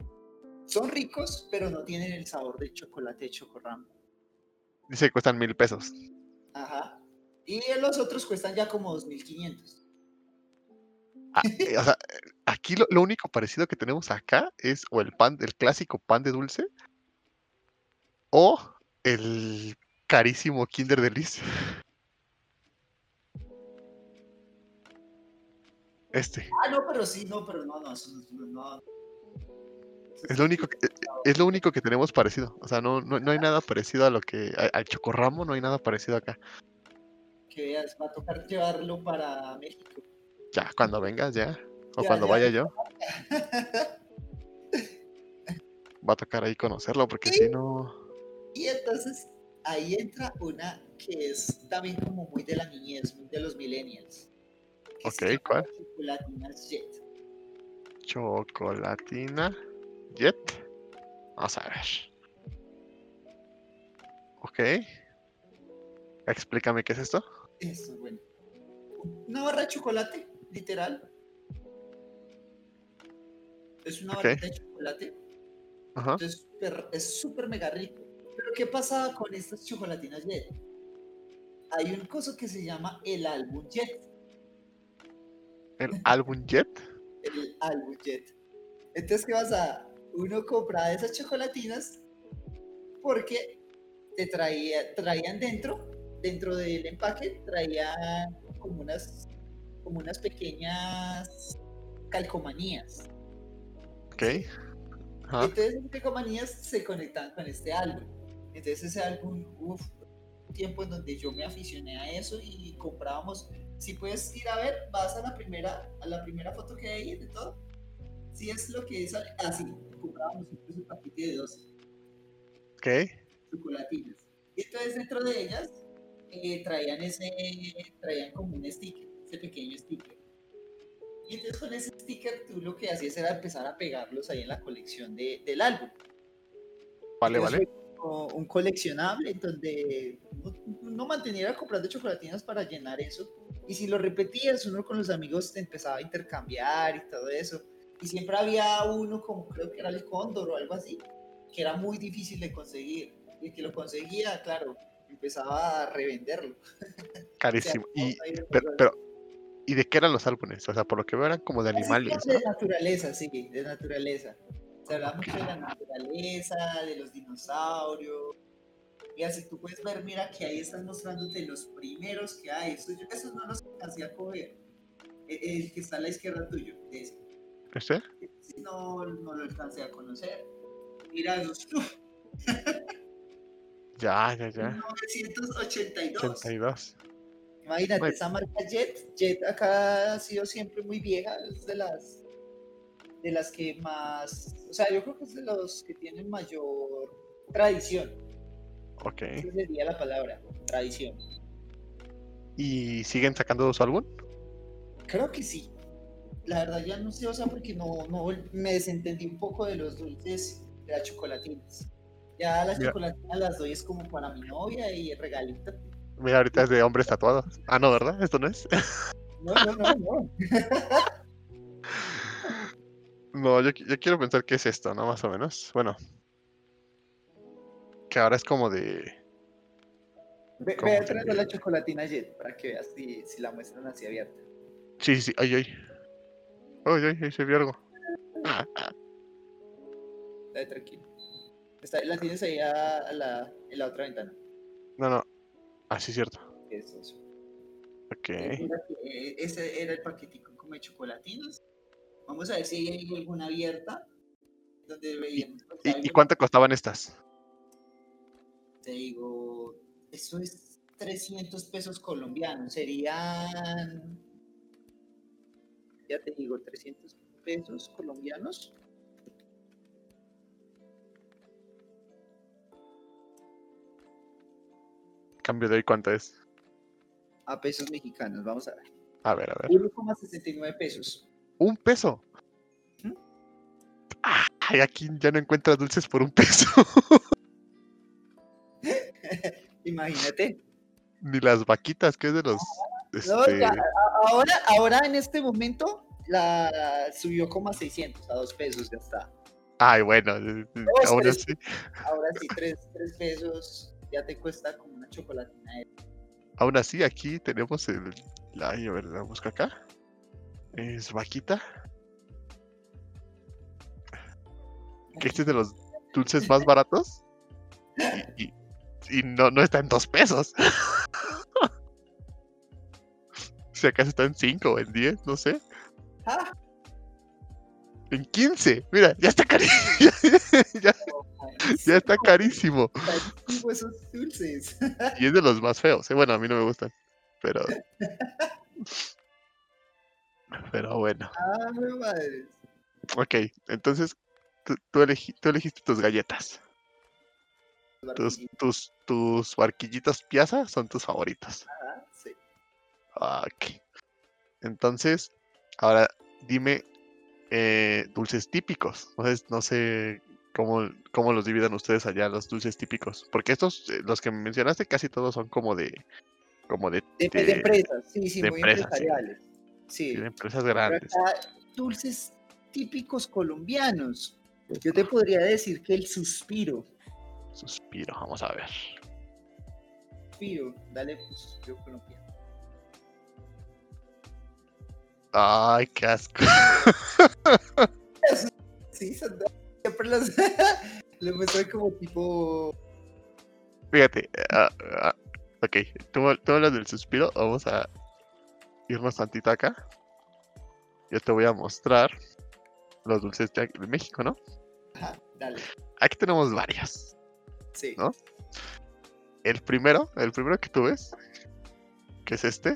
Son ricos, pero no tienen el sabor del chocolate de Chocorramo. Dice que cuestan mil pesos. Ajá. Y los otros cuestan ya como 2.500. Ah, o sea, eh, aquí lo, lo único parecido que tenemos acá es o el pan, el clásico pan de dulce, o el carísimo Kinder Delice. Este, Ah, no, pero sí, no, pero no, no, no. es lo único que, eh, es lo único que tenemos parecido. O sea, no, no, no hay nada parecido a lo que, a- al chocorramo, no hay nada parecido acá. Que veas, va a tocar llevarlo para México. Ya, cuando vengas, ya. O Ya, cuando ya. vaya yo, va a tocar ahí conocerlo, porque si no. Y entonces ahí entra una que es también como muy de la niñez, muy de los millennials. Ok, ¿cuál? Chocolatinas Jet. Chocolatina Jet. Vamos a ver. Ok. Explícame qué es esto. Eso, bueno. Una barra de chocolate, literal. Es una Ok. barrita de chocolate. Ajá. Entonces es súper mega rico. Pero ¿qué pasaba con estas chocolatinas Jet? Hay un coso que se llama el álbum Jet. El álbum Jet. el álbum Jet. Entonces, ¿qué pasa? Uno compraba esas chocolatinas porque te traía, traían dentro, dentro del empaque, traían como unas, como unas pequeñas calcomanías. Ok. Entonces, esas calcomanías se conectaban con este álbum. Entonces, ese álbum, uff, tiempo en donde yo me aficioné a eso y comprábamos. Si puedes ir a ver, vas a la primera, a la primera foto que hay de todo. Si es lo que es así, comprábamos incluso un paquete de 12 Ok. chocolatinas. Y entonces dentro de ellas eh, traían ese, traían como un sticker, ese pequeño sticker. Y entonces con ese sticker tú lo que hacías era empezar a pegarlos ahí en la colección de- del álbum. Vale, Entonces vale. un coleccionable en donde uno mantenía comprando chocolatinas para llenar eso. Y si lo repetías, uno con los amigos te empezaba a intercambiar y todo eso. Y siempre había uno, como creo que era el cóndor o algo así, que era muy difícil de conseguir. Y el que lo conseguía, claro, empezaba a revenderlo. Carísimo. O sea, Y, pero, pero, ¿y de qué eran los álbumes? O sea, por lo que veo eran como de animales, ¿no? De naturaleza, sí, de naturaleza. Se hablaba mucho de la naturaleza, de los dinosaurios. Y así tú puedes ver, mira que ahí están mostrándote los primeros que hay. Esos, yo- esos no los alcancé a coger. E- El, que está a la izquierda tuyo, ese. ¿Este? Sí, no, no lo alcancé a conocer. Mira esos. uf, Ya, ya, ya. 982. 82. Imagínate, Bueno. esa marca Jet, Jet acá ha sido siempre muy vieja, es de las de las que más, o sea, yo creo que es de los que tienen mayor tradición, Ok. esa sería la palabra, tradición. ¿Y siguen sacando su álbum? Creo que sí. La verdad ya no sé, o sea, porque no, no me desentendí un poco de los dulces de las chocolatinas. Ya las Mira. chocolatinas las doy es como para mi novia y regalito. Mira, ahorita es de hombres tatuados. Ah, no, ¿verdad? Esto no es. No, no, no, no. No, yo, yo quiero pensar que es esto, ¿no? Más o menos. Bueno. Que ahora es como de. Ve, ¿Cómo ve atrás de la chocolatina Jet para que veas si, si la muestran así abierta. Sí, sí, sí. Ay, ay. Ay, ay, ahí se vio algo. Ah, ah. Dale, tranquilo. Está- la tienes ahí a la, en la otra ventana. No, no. Ah, sí, cierto. Eso, eso. Ok. Eh, Ese era el paquetico como de chocolatinas. Vamos a ver si hay alguna abierta. Donde veíamos. pues, ¿Y, y cuánto costaban estas? Te digo, eso es 300 pesos colombianos. Serían. Ya te digo, 300 pesos colombianos. Cambio de hoy, ¿cuánto es? A pesos mexicanos, vamos a ver. A ver, a ver. 1,69 pesos. Un peso. Ujú. Ay, aquí ya no encuentras dulces por un peso. Imagínate. Ni las vaquitas, que es de los. No, Este, ya, a- ahora, ahora en este momento la subió como a 600, a 2 pesos, ya está. Ay, bueno, eh, eh, tres. así. Ahora sí, 3, pesos ya te cuesta como chocolatina. Aún así, aquí tenemos el. La, a ver, la busco acá. Es vaquita. Que este es de los dulces más baratos. Y, y- y no, no está en dos pesos. si acaso está en cinco o en diez, no sé. Ah, En 15. Mira, ya está carísimo. ya, ya está carísimo. Carísimo esos dulces. Y es de los más feos. ¿eh? Bueno, a mí no me gustan. Pero. Pero bueno. Ah, madre. Ok, entonces tú, tú elegi- tú elegiste tus galletas. Tus, tus, tus barquillitos piazza son tus favoritos. Ah, sí. Ok. Entonces, ahora dime eh, dulces típicos. No sé cómo, cómo los dividan ustedes allá, los dulces típicos. Porque estos, eh, los que mencionaste, casi todos son como de. como de, De, de de- empresas, sí, sí, de muy empresas, sí. empresariales. Sí. de empresas grandes. acá, dulces típicos colombianos. Yo te podría decir que el suspiro. Suspiro, vamos a ver. Suspiro, dale pues, suspiro colombiano. Ay, qué asco. Sí, son- siempre los le muestran como tipo. Fíjate, ah, ah, ok, tú, tú hablas del suspiro, vamos a irnos tantito acá. Yo te voy a mostrar los dulces de, México, ¿no? Ajá, dale. Aquí tenemos varios. Sí. ¿No? El primero, el primero que tú ves, que es este,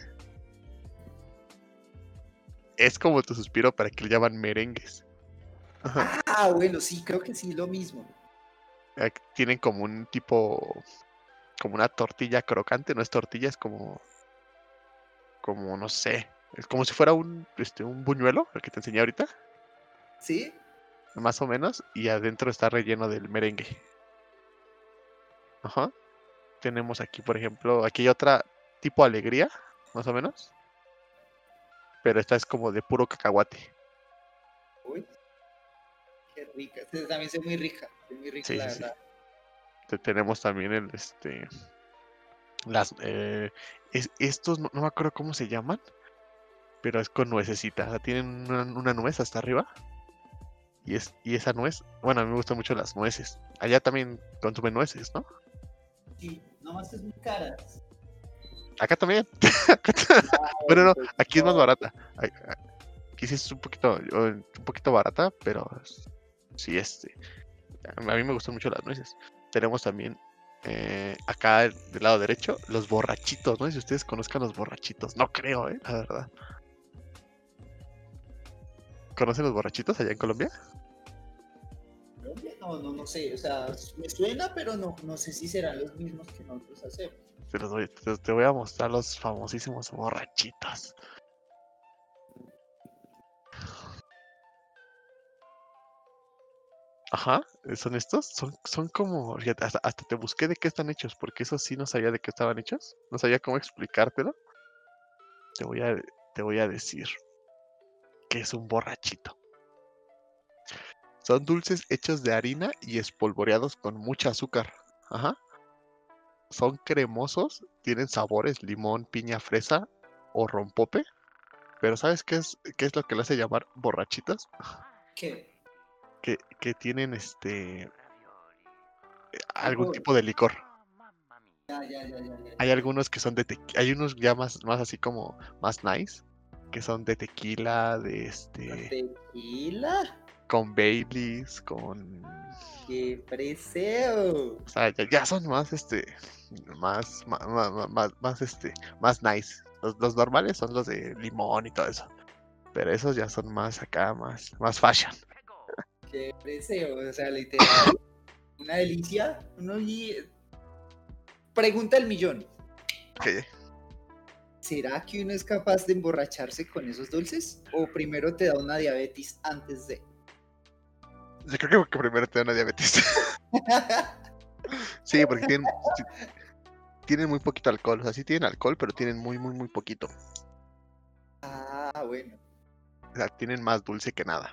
es como tu suspiro para que le llaman merengues. Ajá. Ah, bueno, sí, creo que sí, lo mismo. Aquí Tienen como un tipo, como una tortilla crocante, no es tortilla, es como, como no sé, es como si fuera un, este, un buñuelo, el que te enseñé ahorita, ¿Sí? más o menos, y adentro está relleno del merengue. Ajá. Tenemos aquí, por ejemplo, aquí hay otra tipo alegría, más o menos, pero esta es como de puro cacahuate. Rica. Esta también es muy rica. Es muy rica, Sí, la sí, verdad. Te- tenemos también el este las eh, es- estos no, no me acuerdo cómo se llaman pero es con nuececita o sea, tienen una, una nuez hasta arriba y es y esa nuez bueno a mí me gustan mucho las nueces allá también consumen nueces no Sí, nomás es muy cara. Acá también. Bueno, no, pues, aquí es más barata. Aquí sí es un poquito, un poquito barata, pero sí, este. A mí me gustan mucho las nueces. Tenemos también eh, acá del lado derecho los borrachitos. No sé si ustedes conozcan los borrachitos. No creo, ¿eh? La verdad. ¿Conocen los borrachitos allá en Colombia? Colombia, No, no, no sé, o sea, me suena, pero no, no sé si serán los mismos que nosotros hacemos. Te, los voy, te, te voy a mostrar los famosísimos borrachitos. Ajá, eh, son estos, son, son como, hasta te busqué de qué están hechos, porque eso sí no sabía de qué estaban hechos, no sabía cómo explicártelo. Te voy a, te voy a decir que es un borrachito. Son dulces hechos de harina y espolvoreados con mucha azúcar. Ajá. Son cremosos, tienen sabores limón, piña, fresa o rompope. Pero ¿sabes qué es, qué es lo que le hace llamar borrachitos? ¿Qué? Que, que tienen este algún tipo de licor. Hay algunos que son de tequila, hay unos ya más, más así como más nice, que son de tequila, de este, Tequila, con Baileys, con qué preseo. O sea, ya, ya son más, este, más, ma- ma- más, más, este, más nice. Los, los normales son los de limón y todo eso. Pero esos ya son más acá, más, más fashion. Qué preseo, o sea, literal. una delicia. Uno y... Pregunta el millón. Que ¿Será que uno es capaz de emborracharse con esos dulces? ¿O primero te da una diabetes antes de? yo creo que primero te da una diabetes. sí, porque tienen, tienen muy poquito alcohol. O sea, sí tienen alcohol, pero tienen muy, muy, muy poquito. ah, bueno. O sea, tienen más dulce que nada.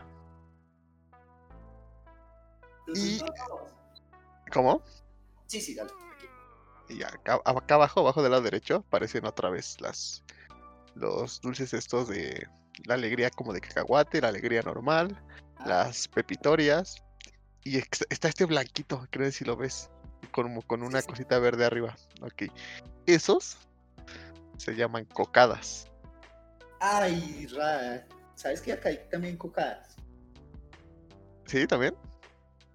Y-. ¿Cómo? Sí, sí, dale. Y acá, acá abajo, abajo del lado derecho, aparecen otra vez las los dulces estos de la alegría como de cacahuate, la alegría normal, Ah, las pepitorias. Y está este blanquito, creo si lo ves, como con una sí. cosita verde arriba. Ok. Esos se llaman cocadas. Ay, ra. ¿Sabes que acá hay también cocadas? ¿Sí? ¿También?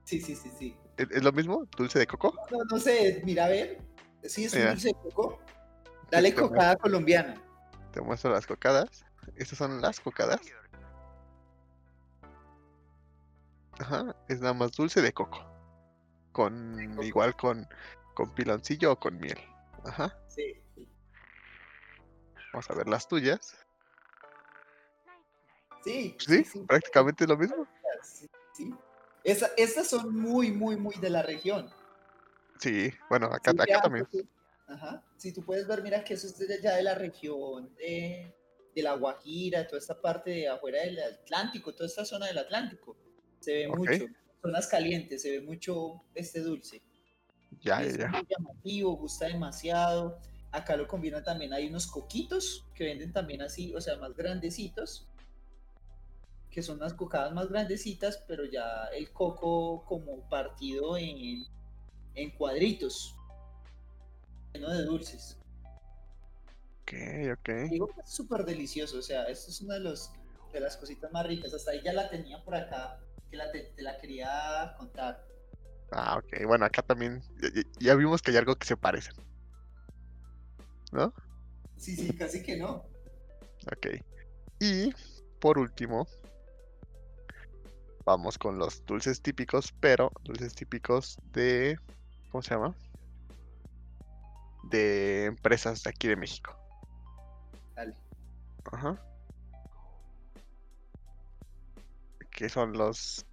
Sí, sí, sí, sí. ¿Es, es lo mismo? ¿Dulce de coco? No, no sé, mira a ver. Sí, es un dulce de coco. Dale muestro. cocada colombiana. Te muestro las cocadas. Estas son las cocadas. Ajá, es nada más dulce de coco. Con coco. igual con, con piloncillo o con miel. Ajá. Sí. Vamos a ver las tuyas. Sí, Sí, prácticamente lo mismo. sí, sí. Esa- estas son muy, muy, muy de la región. Sí, bueno, acá, Sí, acá ya, también. tú- Ajá. Si tú puedes ver, mira que eso es de, ya de la región de, de La Guajira, toda esta parte de afuera del Atlántico, toda esta zona del Atlántico. Se ve Ok. mucho. Zonas calientes, se ve mucho este dulce. Ya, es ya, ya. muy llamativo, gusta demasiado. Acá lo combinan también, hay unos coquitos que venden también así, o sea, más grandecitos, que son unas cocadas más grandecitas, pero ya el coco como partido en, en cuadritos, lleno de dulces. Ok, ok. Digo que es súper delicioso, o sea, esto es una de, los, de las cositas más ricas. Hasta ahí ya la tenía por acá, que la, te, te la quería contar. Ah, ok. Bueno, acá también. Ya, ya- ya vimos que hay algo que se parecen. ¿No? Sí, sí, casi que no. Ok. Y por último, vamos con los dulces típicos, pero dulces típicos de. ¿Cómo se llama? De empresas de aquí de México. Dale. Ajá. Que son los.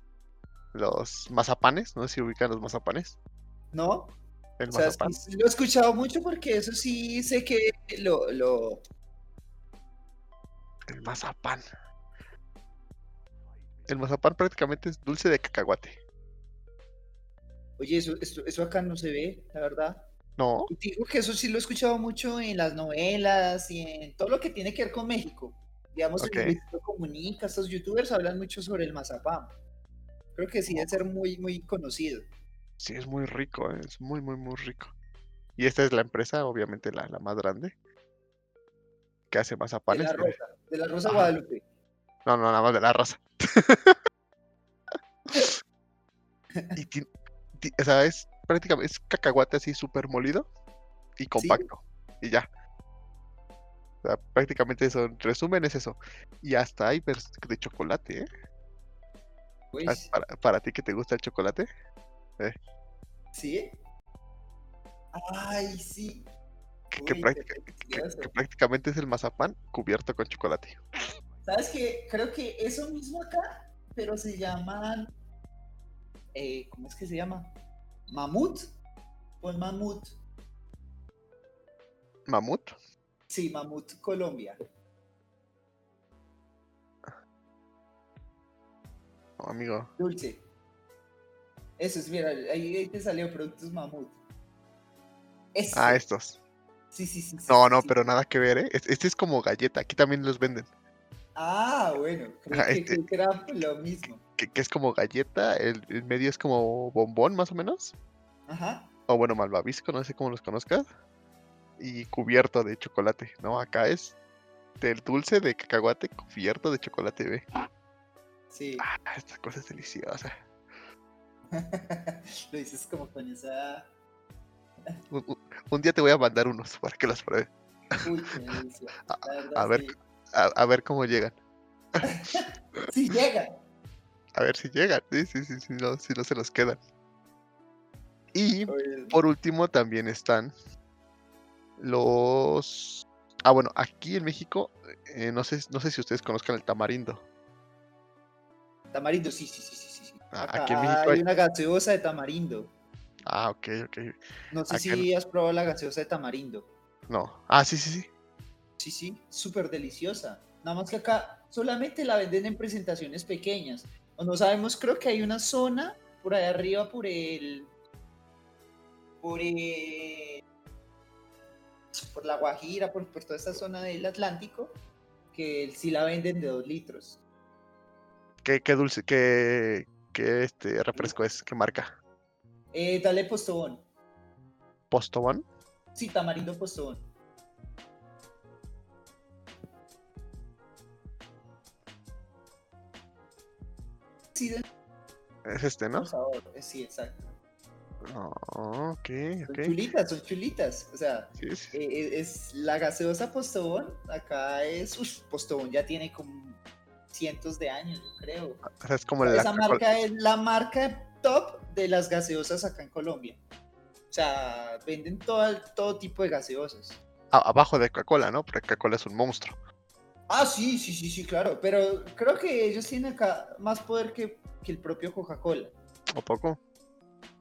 Los mazapanes. No sé si ubican los mazapanes. ¿No? El O sea, mazapán. sí, sí lo he escuchado mucho porque eso sí sé que lo, lo... El mazapán. El mazapán prácticamente es dulce de cacahuate. Oye, eso, eso, eso acá no se ve, la verdad. No, Digo que eso sí lo he escuchado mucho en las novelas y en todo lo que tiene que ver con México. Digamos, Ok. en Luisito Comunica, estos youtubers hablan mucho sobre el mazapán. Creo que sí debe ser muy, muy conocido. sí es muy rico, eh, es muy, muy, muy rico. Y esta es la empresa, obviamente la, la más grande, que hace De mazapanes. la eh, Rosa, de la Rosa. Guadalupe. No, no, nada más de la raza. y ti- ti- o sea, es prácticamente es cacahuate así súper molido y compacto. Y ya. O sea, prácticamente eso, en resumen es eso. Y hasta hay de chocolate, ¿eh? Ah, Para, para ti que te gusta el chocolate. ¿Sí? Ay, sí. Que, práctica- que prácticamente es el mazapán cubierto con chocolate. ¿Sabes qué? Creo que eso mismo acá, pero se llaman. eh, ¿Cómo es que se llama? ¿Mamut? Pues Mamut. Mamut. Sí, Mamut Colombia. Amigo. Dulce. Eso es, mira, ahí, ahí te salió productos Mamut. Ah, estos. Sí, sí, sí. No, sí, no, sí. pero nada que ver, ¿eh? Es- Este es como galleta. Aquí también los venden. Ah, bueno. Creo que, este- creo que era lo mismo. Que, que es como galleta. El, el medio es como bombón, más o menos. Ajá. O bueno, malvavisco, no sé cómo los conozcas. Y cubierto de chocolate. No, acá es del dulce de cacahuate cubierto de chocolate, ve. Sí. Ah, esta cosa es deliciosa. lo dices como con esa. Un, día te voy a mandar unos para que los pruebes. Uy, qué delicia. A ver, sí. A, a ver cómo llegan. Sí, llega. A ver si llegan. Sí, sí, sí, sí, no, si no se los quedan. Y por último también están los... Ah, bueno, aquí en México, eh, no, sé, no sé si ustedes conozcan el tamarindo. Tamarindo, sí, sí, sí, sí, sí. sí. Ah, Acá aquí en México hay hay- una gaseosa de tamarindo. Ah, ok, ok. No sé Acá si has probado la gaseosa de tamarindo. No. Ah, sí, sí, sí. Sí, sí, súper deliciosa. Nada más que acá solamente la venden en presentaciones pequeñas. O no sabemos, creo que hay una zona por ahí arriba, por el. Por el. Por la Guajira, por, por toda esta zona del Atlántico, que sí la venden de dos litros. ¿Qué, qué dulce, qué, qué este refresco es? ¿Qué marca? Eh, dale postobón. ¿Postobón? Sí, tamarindo postobón. Es este, ¿no? eh, Sí, exacto. Ok, Son chulitas, son chulitas. O sea, Sí, sí. eh, eh, es la gaseosa Postobón. Acá es. Uf, Postobón ya tiene como cientos de años, yo creo. O sea, es como la Esa marca es la marca top de las gaseosas acá en Colombia. O sea, venden todo, todo tipo de gaseosas. abajo de Coca-Cola, ¿no? Porque Coca-Cola es un monstruo. Ah, sí, sí, sí, sí, claro. Pero creo que ellos tienen acá más poder que, que el propio Coca-Cola. ¿O poco?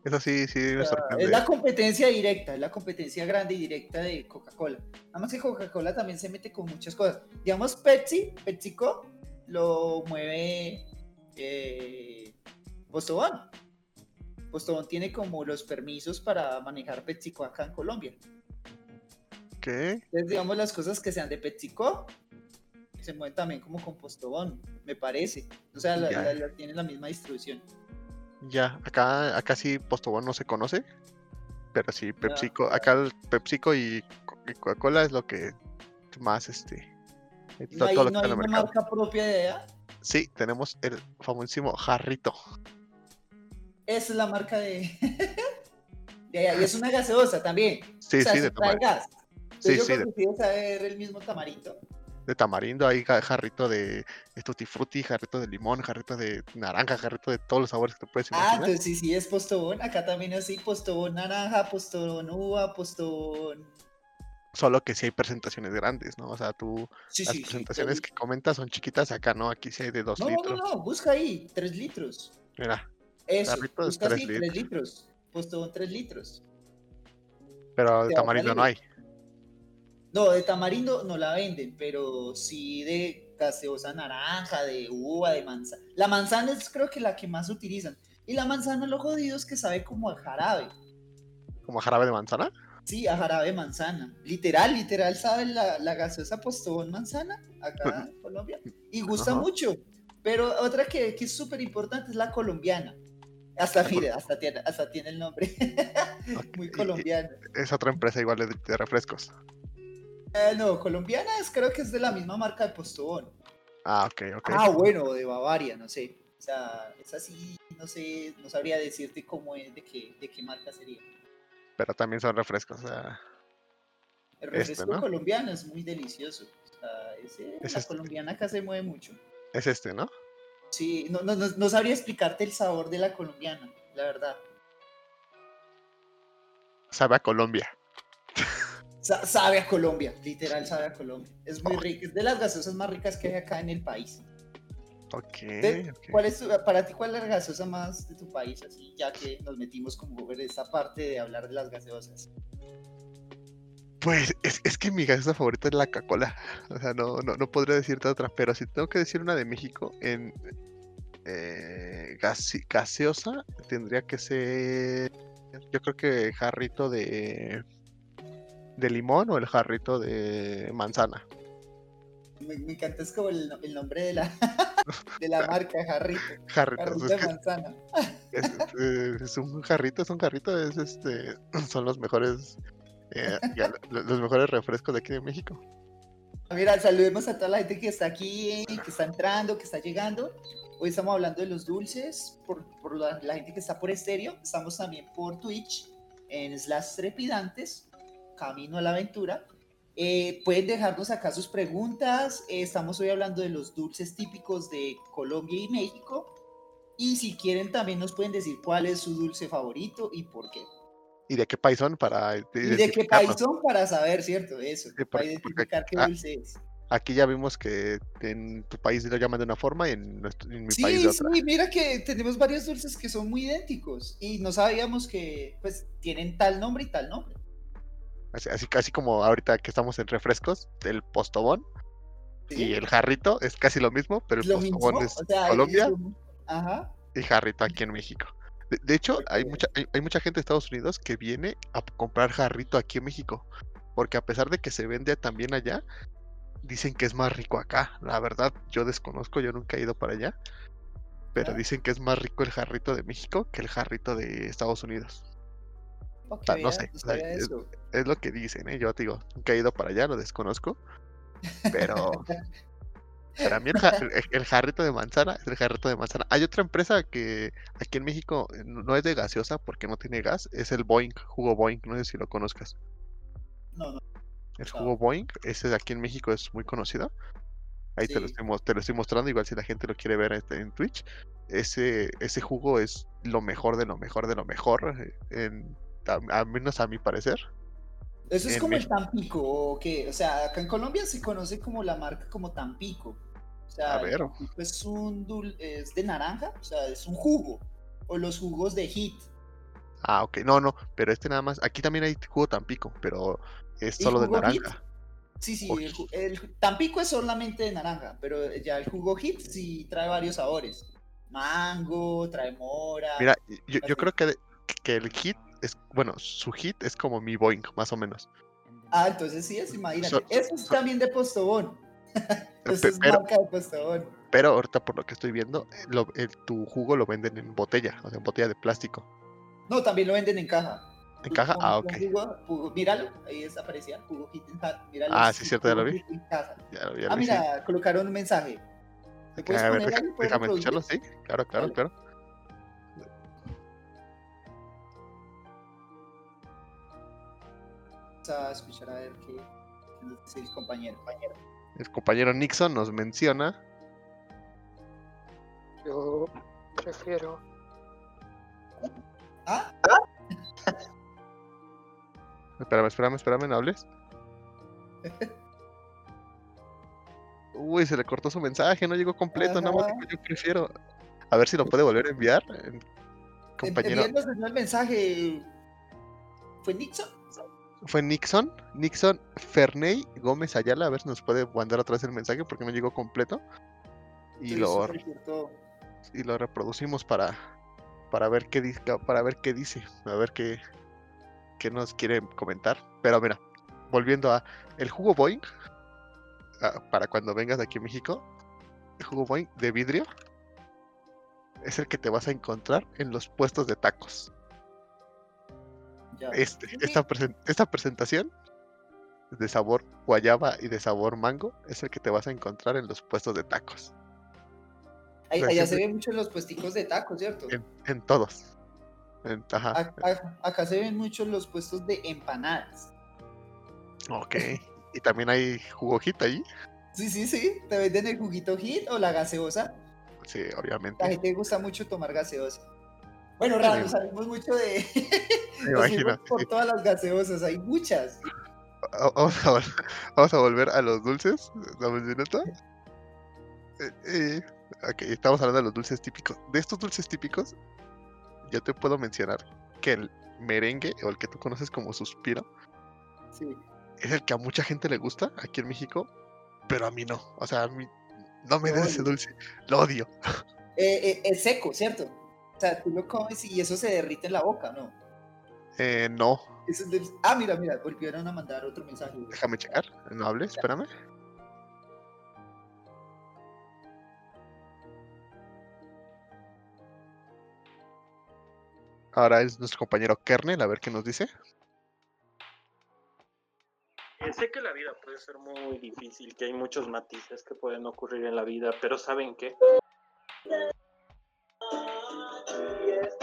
Eso sí, sí me sorprende. es la competencia directa, es la competencia grande y directa de Coca-Cola. Nada más que Coca-Cola también se mete con muchas cosas. Digamos, Pepsi, PepsiCo, lo mueve eh, Postobón. Postobón tiene como los permisos para manejar PepsiCo acá en Colombia. ¿Qué? Entonces, digamos, las cosas que sean de PepsiCo se mueven también como con Postobón, me parece. O sea, la, la- la- tienen la misma distribución. Ya, acá, acá sí Postobón no se conoce. Pero sí, PepsiCo, acá el PepsiCo y Co- y Coca-Cola es lo que más este. eh, No hay, todo lo no que hay una mercado. marca propia de allá. Sí, tenemos el famosísimo jarrito. Esa es la marca de. de allá. Y es una gaseosa también. Sí, o sea, sí, de, gas. sí, yo sí, de, saber el mismo tamarindo. De tamarindo, hay jarrito de, de tutti frutti, jarrito de limón, jarrito de naranja, jarrito de todos los sabores que te puedes Ah, imaginar. entonces sí, sí, es postobón. Acá también así, postobón naranja, postobón uva, postobón. Solo que sí hay presentaciones grandes, ¿no? O sea, tú, Sí, las sí, presentaciones sí. que comentas son chiquitas, acá no, aquí sí hay de dos No, no, no, litros. no, busca ahí, 3 litros. Mira, Eso, Jarrito de tres así, 3 litros. Postobón 3 litros. pero a tamarindo no hay. No, de tamarindo no la venden, pero sí de gaseosa naranja, de uva, de manzana. La manzana es creo que la que más utilizan. Y la manzana, lo jodido es que sabe como a jarabe. ¿Como jarabe de manzana? Sí, a jarabe de manzana. Literal, literal, sabe la, la gaseosa postobón manzana acá en Colombia. Y gusta Ajá. mucho. Pero otra que, que es súper importante es la colombiana. Hasta, mire, hasta tiene, hasta tiene el nombre. Muy colombiano. Es otra empresa igual de, de refrescos. Eh, no, colombiana es, creo que es de la misma marca de Postobón. Ah, ok, ok. Ah, bueno, de Bavaria, no sé. O sea, es así, no sé, no sabría decirte cómo es, de qué, de qué marca sería. Pero también son refrescos. o sea, El Este, refresco ¿no? colombiano es muy delicioso. O sea, ese- Es la este. colombiana acá se mueve mucho. es este, ¿no? Sí, no, no, no, no sabría explicarte el sabor de la colombiana, la verdad. Sabe a Colombia. Sa- sabe a Colombia, literal sabe a Colombia. Es muy rico, es de las gaseosas más ricas que hay acá en el país. Ok, De- ok. ¿Cuál es tu- para ti cuál es la gaseosa más de tu país? Así, ya que nos metimos como en esta parte de hablar de las gaseosas. Pues es, es que mi gaseosa favorita es la Coca-Cola. O sea, no, no, no podría decirte otra. Pero si tengo que decir una de México, en eh, gase- gaseosa tendría que ser. Yo creo que jarrito de. De limón o el jarrito de manzana. Me, me encanta, es como el, no- el nombre de la, de la marca, Jarrito. Jarrito es de manzana. es, eh, es un jarrito, es un jarrito, es este. Son los mejores. eh, ya, los mejores refrescos de aquí de México. Mira, saludemos a toda la gente que está aquí, que está entrando, que está llegando. Hoy estamos hablando de los dulces, por, por la, la gente que está por estéreo. Estamos también por Twitch, en Slash Trepidantes, Camino a la Aventura. Eh, pueden dejarnos acá sus preguntas. Eh, estamos hoy hablando de los dulces típicos de Colombia y México. Y si quieren, también nos pueden decir cuál es su dulce favorito y por qué. ¿Y de qué país son? Para Y de qué país son para saber, ¿cierto? Eso, Sí, para identificar qué ah, dulce es. Aquí ya vimos que en tu país lo llaman de una forma y en, nuestro- en mi Sí, país de otra. sí, mira que tenemos varios dulces que son muy idénticos y no sabíamos que pues tienen tal nombre y tal nombre. Así, así, así como ahorita que estamos en refrescos, el postobón ¿sí? y el jarrito es casi lo mismo, pero el Lo mismo, postobón es o sea, Colombia es lo- Ajá. y jarrito aquí en México. De, de hecho, hay mucha, hay, hay mucha gente de Estados Unidos que viene a comprar jarrito aquí en México, porque a pesar de que se vende también allá, dicen que es más rico acá. La verdad, yo desconozco, yo nunca he ido para allá, pero Ah. dicen que es más rico el jarrito de México que el jarrito de Estados Unidos. No sé, es- lo que dicen, ¿eh? Yo te digo, nunca he ido para allá, lo desconozco. Pero para mí el, ja- el- el jarrito de manzana es el jarrito de manzana. Hay otra empresa que aquí en México no no es de gaseosa porque no tiene gas, es el Boeing, jugo Boeing, no sé si lo conozcas. No, no. El No. jugo Boeing, ese de aquí en México es muy conocido. Ahí te, lo Sí. estoy, mos- te lo estoy mostrando, igual si la gente lo quiere ver este, en Twitch. Ese, ese jugo es lo mejor de lo mejor de lo mejor, eh, en, a, a menos a mi parecer. Eso es En como el. Tampico, o qué? O sea, acá en Colombia se conoce como la marca como Tampico. O sea, A ver. Tampico es un dul- es de naranja, o sea, es un jugo. O los jugos de Hit. Ah, ok, no, no, pero este nada más. Aquí también hay jugo Tampico, pero es ¿Y solo de Hit? naranja. Sí, sí, el, Tampico es solamente de naranja, pero ya el jugo Hit sí trae varios sabores. Mango, trae mora. Mira, yo, yo creo que, que el hit es, bueno, su hit es como mi Boeing, más o menos. Ah, entonces sí es, imagínate. So- Eso es so- también de Postobón. Eso es pero- marca de Postobón. Pero ahorita por lo que estoy viendo, eh, lo- el- tu jugo lo venden en botella, o sea, en botella de plástico. No, también lo venden en caja. ¿En caja? Ah, ok. jugo- jugo- míralo, ahí desaparecía, jugo hit. Míralo, Ah, sí, cierto, ya lo vi. Ya, lo- ya Ah, mira, colocaron un mensaje. ¿Me puedes A ver, déjame escucharlo, sí. Claro, claro, claro. A escuchar a ver qué, qué nos dice el compañero. compañero. El compañero Nixon nos menciona. Yo prefiero. Ah, Espérame, espérame, espérame, no hables. Uy, se le cortó su mensaje, no llegó completo, nada más Ajá. yo prefiero. A ver si lo puede volver a enviar. Compañero, el mensaje. ¿Fue Nixon? Fue Nixon, Nixon Ferney Gómez Ayala, a ver si nos puede mandar otra vez el mensaje porque no llegó completo. Y Sí, lo, y lo reproducimos para, para ver qué dice, para ver qué dice, a ver qué, qué nos quiere comentar. Pero mira, volviendo a el jugo Boeing, ah, para cuando vengas aquí a México, el jugo Boeing de vidrio es el que te vas a encontrar en los puestos de tacos. Este, esta, presen- esta presentación de sabor guayaba y de sabor mango es el que te vas a encontrar en los puestos de tacos. Ahí- allá se ve mucho en los puesticos de tacos, ¿cierto? En, en todos. En- ajá. A- a- acá se ven mucho los puestos de empanadas. Ok. Y también hay jugojita ahí. Sí, sí, sí. Te venden el juguito hit o la gaseosa. Sí, La obviamente. gente le gusta mucho tomar gaseosa. Bueno, Ra, Sí. salimos mucho de. Nos por todas las gaseosas, hay muchas. Va- Vamos a, vol- vamos a volver a los dulces. Dame un minuto. Eh, eh, ok, estamos hablando de los dulces típicos. De estos dulces típicos, yo te puedo mencionar que el merengue, o el que tú conoces como suspiro, Sí. es el que a mucha gente le gusta aquí en México, pero a mí no. O sea, a mí no me des ese dulce. Lo odio. Eh, eh, es seco, ¿cierto? O sea, tú lo comes y eso se derrite en la boca, ¿no? Eh, no, Eso es del- Ah, mira, mira, volvieron a mandar otro mensaje. güey. déjame checar. No hables, espérame. Ahora es nuestro compañero Kernel, a ver qué nos dice. Eh, sé que la vida puede ser muy difícil, que hay muchos matices que pueden ocurrir en la vida, pero ¿saben qué?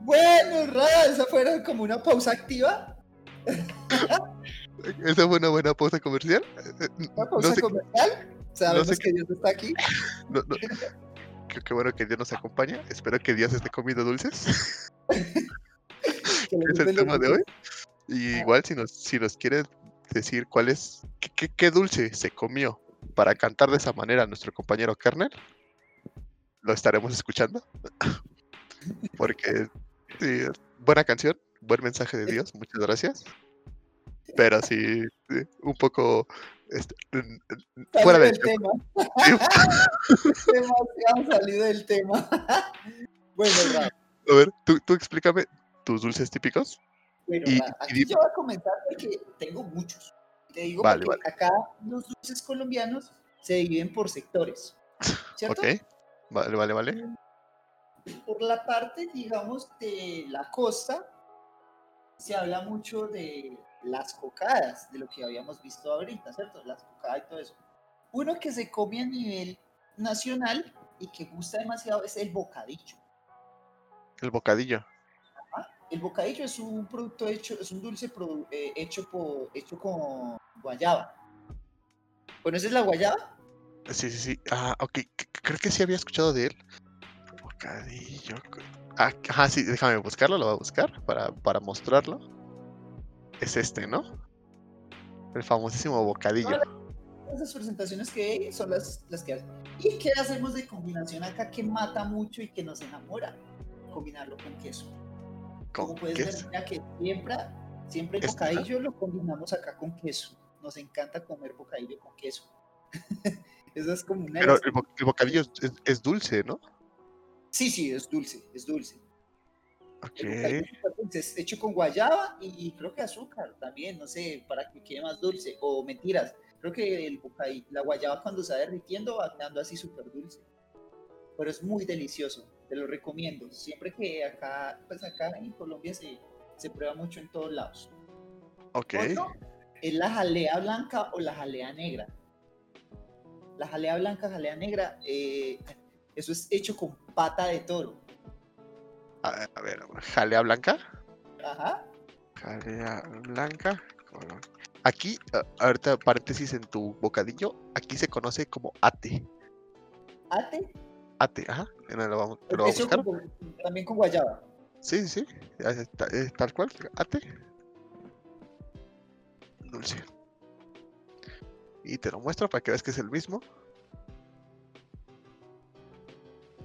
Bueno, Ra, esa fuera como una pausa activa. Esa fue una buena pausa comercial. Una No pausa sé, comercial. Sabemos sé que Dios está aquí. no- no- qué, qué bueno que Dios nos acompaña. Espero que Dios esté comiendo dulces. es el tema de hoy. Y igual si nos, si nos quiere decir cuál es, qué, qué- dulce se comió para cantar de esa manera a nuestro compañero Kernel, lo estaremos escuchando. Porque sí, buena canción, buen mensaje de Dios, muchas gracias. Pero sí, un poco este, fuera del tema. Demasiado salido del tema. bueno, Ra, A ver, tú, tú explícame tus dulces típicos. bueno, Y- y aquí di- yo voy a comentar porque tengo muchos. Te digo Vale, porque acá los dulces colombianos se dividen por sectores. ¿Cierto? Ok, vale, vale, vale. por la parte, digamos, de la costa, se habla mucho de las cocadas, de lo que habíamos visto ahorita, ¿cierto? Las cocadas y todo eso. Uno que se come a nivel nacional y que gusta demasiado es el bocadillo. El bocadillo. El bocadillo es un producto hecho, es un dulce produ- eh, hecho, por, hecho con guayaba. ¿Conoces la guayaba? Sí, sí, sí. Ah, ok. Creo que sí había escuchado de él. Bocadillo. Ah, ajá, sí, déjame buscarlo, lo voy a buscar para, para mostrarlo. Es este, ¿no? El famosísimo bocadillo. Esas presentaciones que hay son las, las que hacen. ¿Y qué hacemos de combinación acá que mata mucho y que nos enamora? Combinarlo con queso. Como ¿Con puedes queso? ver, mira que siempre, siempre el bocadillo lo combinamos acá con queso. Nos encanta comer bocadillo con queso. Eso es como una Pero el, bo- el bocadillo es, es- es dulce, ¿no? Sí, sí, es dulce, es dulce. Ok. El bocadillo es hecho con guayaba y creo que azúcar también, no sé, para que quede más dulce. O mentiras, creo que el bocadillo, la guayaba cuando se va derritiendo va quedando así súper dulce. Pero es muy delicioso, te lo recomiendo. Siempre que acá, pues acá en Colombia se, se prueba mucho en todos lados. Ok. Otro es la jalea blanca o la jalea negra. La jalea blanca, jalea negra, eh, eso es hecho con pata de toro. A, a ver, jalea blanca. Ajá. Jalea blanca. color- aquí, ahorita paréntesis en tu bocadillo, aquí se conoce como ate. Ate, Ate, ajá. en lo vamos- te lo voy a eso buscar. con- también con guayaba. Sí, sí, eh, tal cual. Ate. Dulce. Y te lo muestro para que veas que es el mismo.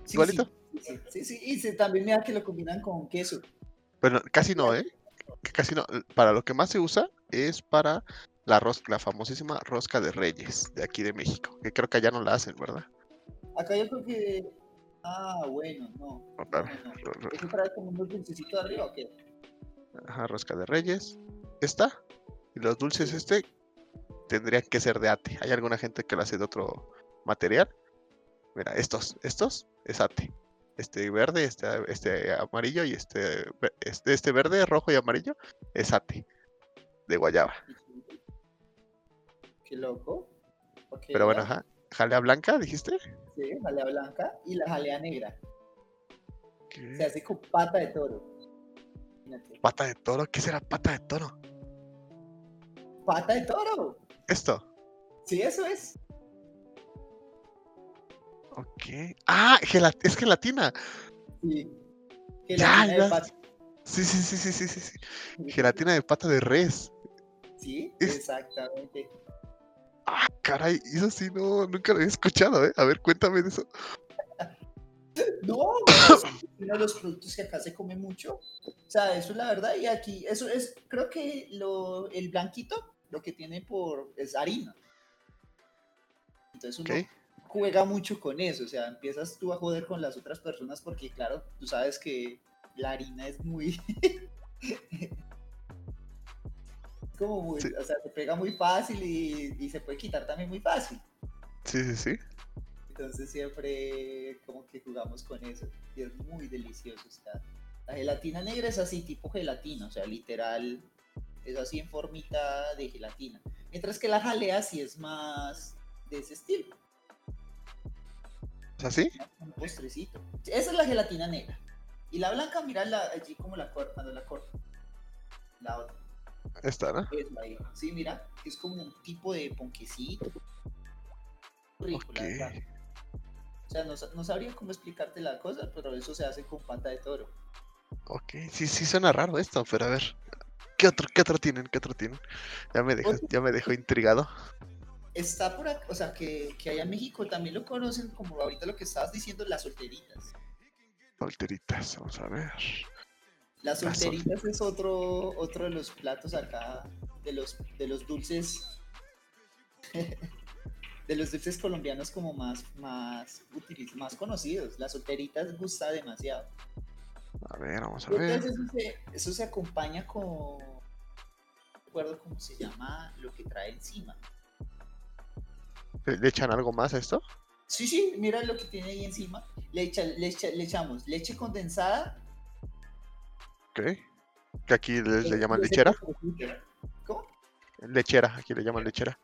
Sí, Igualito. Sí, sí, sí, sí, y se- también mira que lo combinan con queso. Bueno, casi no, ¿eh? Casi no. Para lo que más se usa es para la rosca, la famosísima rosca de Reyes de aquí de México. Que creo que allá no la hacen, ¿verdad? Acá yo creo que. Ah, bueno, no. A no, no. ¿Eso trae como unos dulcecitos arriba o qué? Ajá, rosca de Reyes. Esta. Y los dulces este tendrían que ser de ate. Hay alguna gente que lo hace de otro material. Mira, estos, estos es ate. Este verde, este, este amarillo y este, este, este verde, rojo y amarillo es ate. De guayaba. Qué loco. Pero bueno, ajá. Jalea blanca, dijiste. Sí, jalea blanca y la jalea negra. ¿Qué? Se hace con pata de toro. Imagínate. Pata de toro, ¿qué será pata de toro? ¡Pata de toro! Esto. Sí, eso es. Ok. Ah, es gelatina. Sí. Ya, Gelatina de ya. pata. Sí, sí, sí, sí, sí, sí. Gelatina de pata de res. Sí, Es- exactamente. Ah, caray, eso sí, no, nunca lo había escuchado, ¿eh? A ver, cuéntame de eso. No, es uno de los productos que acá se come mucho. O sea, eso es la verdad. Y aquí, eso es, creo que lo, el blanquito, lo que tiene por, es harina. Entonces uno. Juega mucho con eso. O sea, empiezas tú a joder con las otras personas porque, claro, tú sabes que la harina es muy... como muy, Sí. o sea, se pega muy fácil y, y se puede quitar también muy fácil. Sí, sí, sí. Entonces siempre como que jugamos con eso y es muy delicioso. o sea, la gelatina negra es así, tipo gelatina, o sea, literal, es así en formita de gelatina. Mientras que la jalea sí es más de ese estilo, ¿Es así? un postrecito. Esa es la gelatina negra. Y la blanca, mira la, allí como la corta, cuando la corta. La otra. Esta, ¿no? es ahí. Sí, mira, es como un tipo de ponquecito. Rico, Ok. la verdad. O sea, no, no sabría cómo explicarte la cosa, pero eso se hace con pata de toro. Ok, sí, sí suena raro esto, pero a ver. ¿Qué otro, qué otro tienen? ¿Qué otro tienen? Ya me dejó, ya me dejó intrigado. Está por acá, o sea, que, que allá en México también lo conocen como ahorita lo que estabas diciendo, las solteritas. Solteritas, vamos a ver. Las Las sol- solteritas es otro, otro de los platos acá, de los, de los dulces, de los dulces colombianos como más, más útiles, más conocidos. Las solteritas gusta demasiado. A ver, vamos a ver. entonces eso se, eso se acompaña con, no recuerdo cómo se llama lo que trae encima. ¿Le echan algo más a esto? Sí, sí, mira lo que tiene ahí encima. Le, echa- le, echa- le echamos leche condensada. Ok. Que aquí le, le llaman lechera. ¿Cómo? Lechera, aquí le llaman lechera.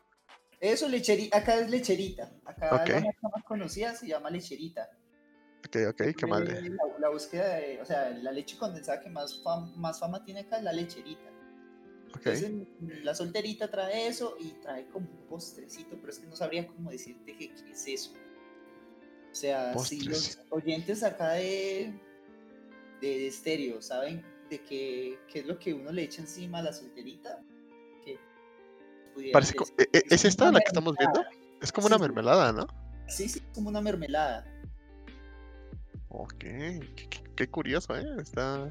Eso, lecherita. Acá es lecherita. Acá Ok. la marca más conocida se llama lecherita. Ok, ok, qué mal. Eh, La, la búsqueda de, o sea, la leche condensada que más, fam- más fama tiene acá es la lecherita. Entonces, la solterita trae eso y trae como un postrecito, pero es que no sabría cómo decirte que qué es eso. O sea, si los oyentes acá de, de estéreo saben de qué, qué es lo que uno le echa encima a la solterita, que Parece. ¿e- e- ¿Es esta la que estamos viendo? Es como una Sí, mermelada, ¿no? Sí, sí, es como una mermelada. Ok, qué, qué- qué curioso, ¿eh? Está...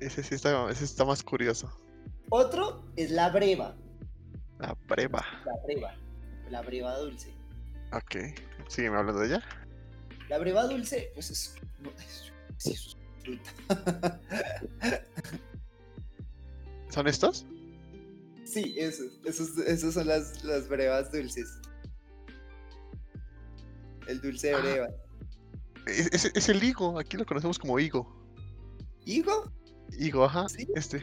Ese sí está, ese está más curioso. Otro es la breva, La breva. la breva, la breva dulce. Ok. Sígueme hablando de ella. La breva dulce, pues es, no, es- es. ¿Son estos? Sí, esos, esos, esos son las, las brevas dulces. El dulce de Ah. breva. Es, es- es el higo, aquí lo conocemos como higo. ¿Higo? Higo, ajá. Sí. Este.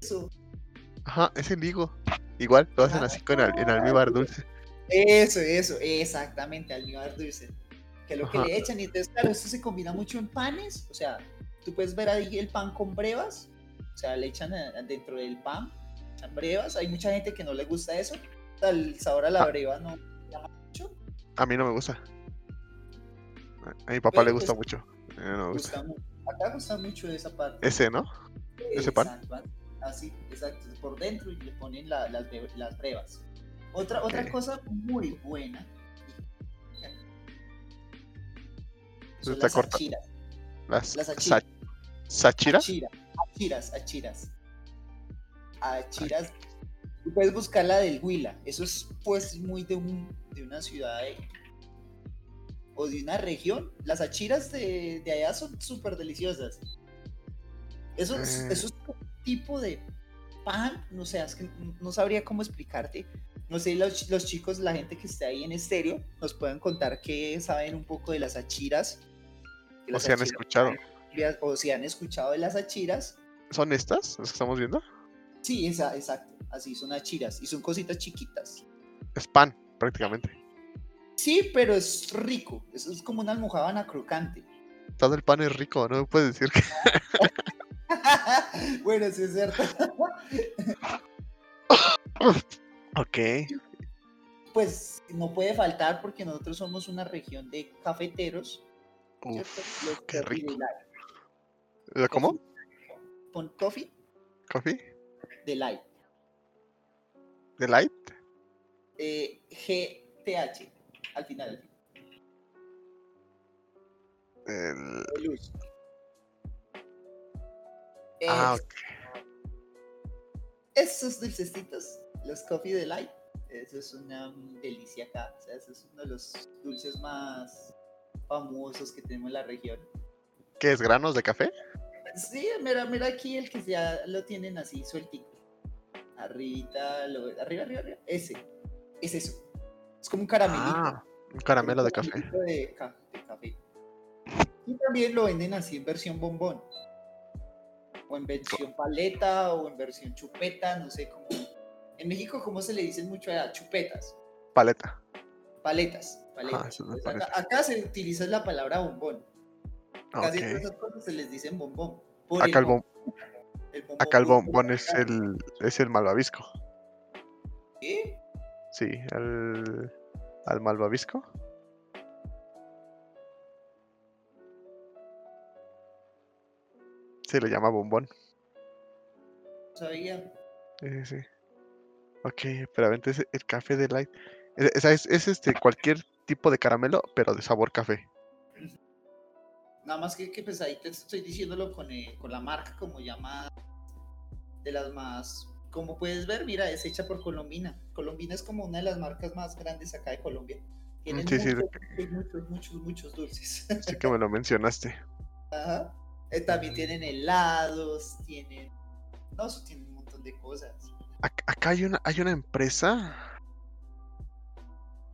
Eso. Ajá, es el higo. Igual, lo hacen así con al- en almíbar dulce. Eso, eso, exactamente, almíbar dulce. Que lo que le echan. Y entonces, claro, esto se combina mucho en panes. O sea, tú puedes ver ahí el pan con brevas. O sea, le echan a- dentro del pan. brevas. Hay mucha gente que no le gusta eso. O sea, el sabor a la Ah. breva no mucho. A mí no me gusta. A- mi papá le Pero, gusta pues, mucho. No me gusta. Gusta mu- Acá gusta mucho esa parte. Ese, ¿no? ese pan. Así, exacto. Por dentro y le ponen la- las, las brevas. Otra, otra cosa muy buena. Son Está las corta. achiras. Las Las achiras. ¿Sachira? Achira, achiras, achiras. Achiras. Puedes buscar la del Huila. Eso es pues muy de, un, de una ciudad de- o de una región. Las achiras de, de allá son súper deliciosas. Eso, es- Mm. eso es un tipo de pan, no sé, es que no- sabría cómo explicarte. No sé, los, los chicos, la gente que está ahí en estéreo, nos pueden contar que saben un poco de las achiras. O si han escuchado. o si han escuchado de las achiras. ¿Son estas? ¿Las que estamos viendo? Sí, esa, exacto. Así son achiras y son cositas chiquitas. Es pan, prácticamente. Sí, pero es rico. Eso es como una almojábana crocante. Todo el pan es rico, no me puedes decir que. bueno, sí es cierto. Ok. Pues no puede faltar porque nosotros somos una región de cafeteros. Uf, Los qué Coffee rico. Delight. ¿Cómo? Pon coffee ¿Coffee? delight. ¿De light? Eh, GTH. Al final. El- luz. Ah, Es- Esos dulcecitos, los coffee delight, eso es una delicia acá. O sea, eso es uno de los dulces más famosos que tenemos en la región. ¿Qué es? ¿Granos de café? Sí, mira, mira aquí el que ya lo tienen así sueltito. Arribita, lo, arriba, arriba, arriba. Ese, es eso. Es como un caramelito. Ah, un caramelo de café. De, ca- de café. Y también lo venden así en versión bombón. O en versión paleta o en versión chupeta, no sé cómo. En México, ¿cómo se le dicen mucho a chupetas? Paleta. Paletas. paletas. Ah, una Pues acá, paleta. acá se utiliza la palabra bombón. Casi Ok. todas esas cosas se les dicen bombón. Por Acá el, bom- el bombón acá el dulce, bombón es el, es el malvavisco. ¿Qué? Sí, al malvavisco. Se le llama bombón. Sabía. Sí, sí, sí. Ok, pero entonces el café de light. Es, es- es- es, este cualquier tipo de caramelo, pero de sabor café. Nada más que, que ahí te estoy diciéndolo con, eh, con la marca como llama de las más, como puedes ver, mira, es hecha por Colombina. Colombina es como una de las marcas más grandes acá de Colombia. Tienen sí, muchos, muchos, muchos, muchos, muchos dulces. Sí que me lo mencionaste. Ajá. Eh, también tienen helados, tienen, no, eso tienen un montón de cosas. Ac- Acá hay una, hay una empresa.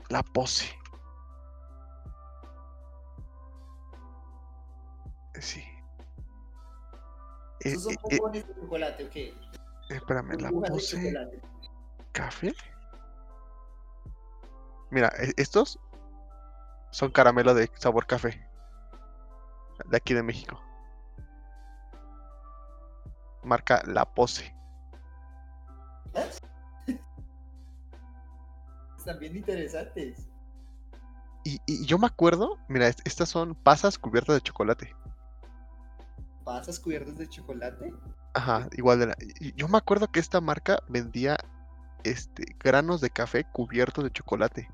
La Pose. Sí. Eh, Esos son eh, eh, de chocolate, ¿o qué? Espérame, la chocolate. ¿Café? Mira, e- estos son caramelo de sabor café. De aquí de México. Marca La Pose. Están bien interesantes. Y, y yo me acuerdo, mira, est- estas son pasas cubiertas de chocolate. ¿Pasas cubiertas de chocolate? Ajá, igual de la. Yo me acuerdo que esta marca vendía este granos de café cubiertos de chocolate.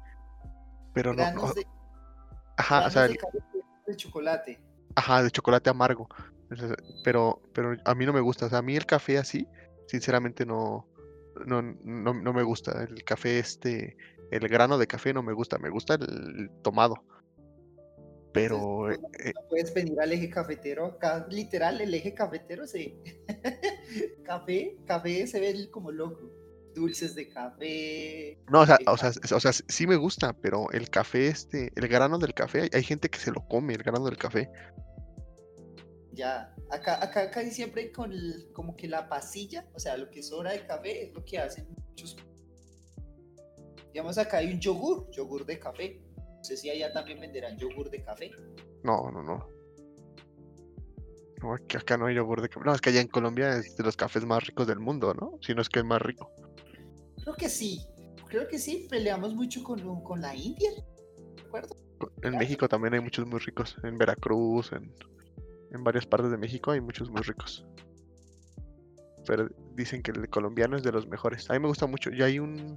Pero no, Granos no- de, ajá, o sea, de café chocolate. ajá, de chocolate amargo. Pero, pero a mí no me gusta. O sea, a mí el café así, sinceramente no, no, no, no me gusta. El café este, el grano de café no me gusta. Me gusta el tomado. Pero Entonces, eh, eh, No puedes venir al eje cafetero acá, literal, el eje cafetero se. café, café se ve como loco. Dulces de café. no, o sea, eh, o sea, o sea, sí me gusta, pero el café este, el grano del café, hay, gente que se lo come, el grano del café. Ya. Acá, acá casi siempre con el- como que la pasilla, o sea, lo que sobra de café es lo que hacen muchos. Digamos, acá hay un yogur, yogur de café. No sé si allá también venderán yogur de café. No, no, no. No, que acá no hay yogur de café. No, es que allá en Colombia es de los cafés más ricos del mundo, ¿no? Si no es que el más rico. Creo que sí. Creo que sí. Peleamos mucho con, con la India. ¿Recuerdo? En México también hay muchos muy ricos. En Veracruz, en, en varias partes de México hay muchos muy ricos. Pero dicen que el colombiano es de los mejores. A mí me gusta mucho. Y hay un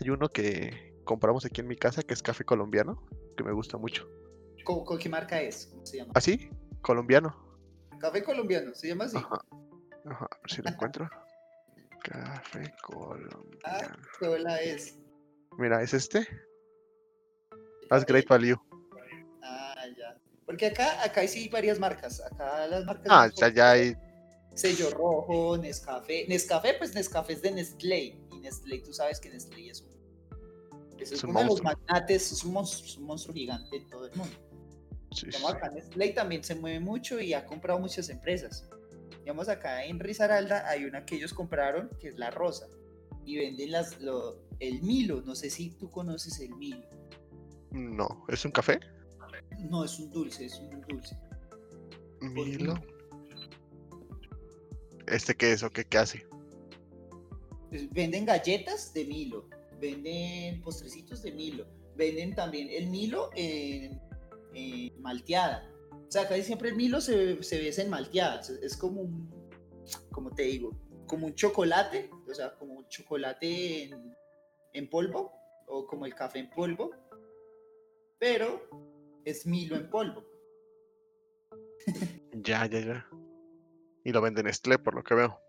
hay uno que compramos aquí en mi casa que es café colombiano, que me gusta mucho. ¿Con, con qué marca es? ¿Cómo se llama? ¿Así? Colombiano. Café colombiano, se llama así. Ajá. Ajá, a ver si lo encuentro. Café Ah, colombiano. qué hola es. Mira, ¿es este? That's great value. Ah, ya. Porque acá, acá sí hay varias marcas. Acá las marcas. Ah, sea, ya hay. Sello rojo, Nescafé. Nescafé, pues Nescafé es de Nestlé. Y Nestlé, tú sabes que Nestlé es un. Es, Es un uno de los magnates, es un monstruo, es un monstruo gigante en todo el mundo. Sí, sí, Digamos, sí. acá Nestlé también se mueve mucho y ha comprado muchas empresas. Digamos, acá en Risaralda hay una que ellos compraron, que es la Rosa. Y venden las, lo- el Milo. No sé si tú conoces el Milo. No, ¿es un café? No, es un dulce, es un dulce. Milo. ¿Este qué es o qué, qué hace? Pues, Venden galletas de Milo, venden postrecitos de Milo, venden también el Milo en, malteada. O sea, casi siempre el Milo se, se ve en malteada. Es, es como un, como te digo, como un chocolate, o sea, como un chocolate en, en polvo, o como el café en polvo, pero es Milo en polvo. Ya, ya, ya. Y lo venden Nestlé, por lo que veo.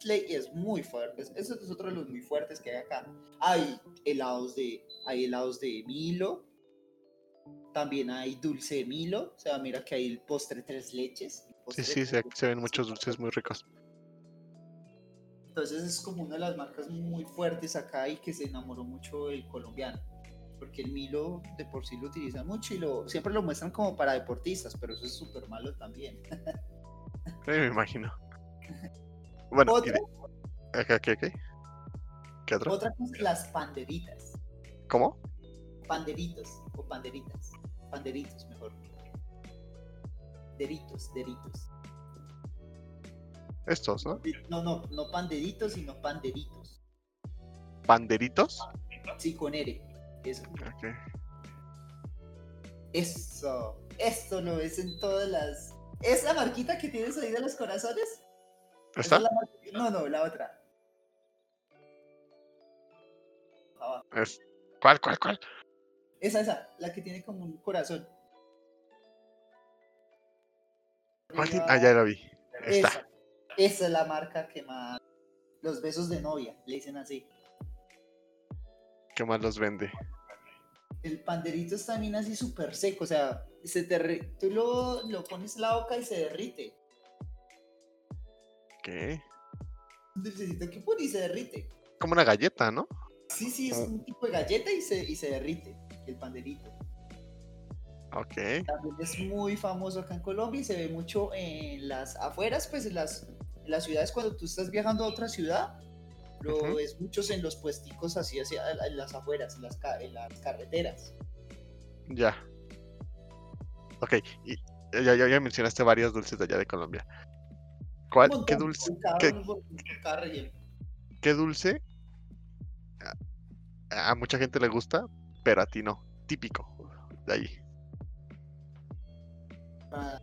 Slay es muy fuerte. Eso es otro de los muy fuertes que hay acá. Hay helados de, hay helados de Milo. También hay dulce de Milo. O sea, mira que hay el postre tres leches. Sí, sí, se, ven muchos dulces muy ricos. Entonces es como una de las marcas muy fuertes acá y que se enamoró mucho el colombiano. Porque el Milo de por sí lo utilizan mucho y lo, siempre lo muestran como para deportistas, pero eso es súper malo también. Sí, me imagino. Bueno, Otra, de- ¿qué, qué, qué? ¿Qué otro? otra cosa, las panderitas. ¿Cómo? Panderitos o panderitas. Panderitos, mejor. Deritos, deritos. Estos, ¿no? No, no, no panderitos, sino panderitos. ¿Banderitos? Sí, con R. Eso. Eso. Esto lo ves en todas las. ¿Es la marquita que tienes ahí de los corazones? ¿Está? es la No, no, la otra. Abajo. Es- ¿Cuál, cuál, cuál? Esa, esa, la que tiene como un corazón. Ah, ya lo vi. Está. Esa, esa es la marca que más. Los besos de novia, le dicen así. ¿Qué más los vende? El panderito es también así súper seco, o sea, se te re- tú lo, lo pones en la boca y se derrite. Dulcecito que pone y se derrite. Como una galleta, ¿no? Sí, sí, es un tipo de galleta y se, y se derrite, el panderito. Ok. También es muy famoso acá en Colombia y se ve mucho en las afueras, pues en las, en las ciudades cuando tú estás viajando a otra ciudad. Lo ves muchos en los puesticos así hacia en las afueras, en las, ca- en las carreteras. Ya. Ok. Y ya, ya, ya mencionaste varios dulces de allá de Colombia. ¿Cuál? ¿Qué dulce? qué- uno con- con cada relleno. ¿Qué dulce? A, a mucha gente le gusta, pero a ti no. Típico. De ahí. Ah,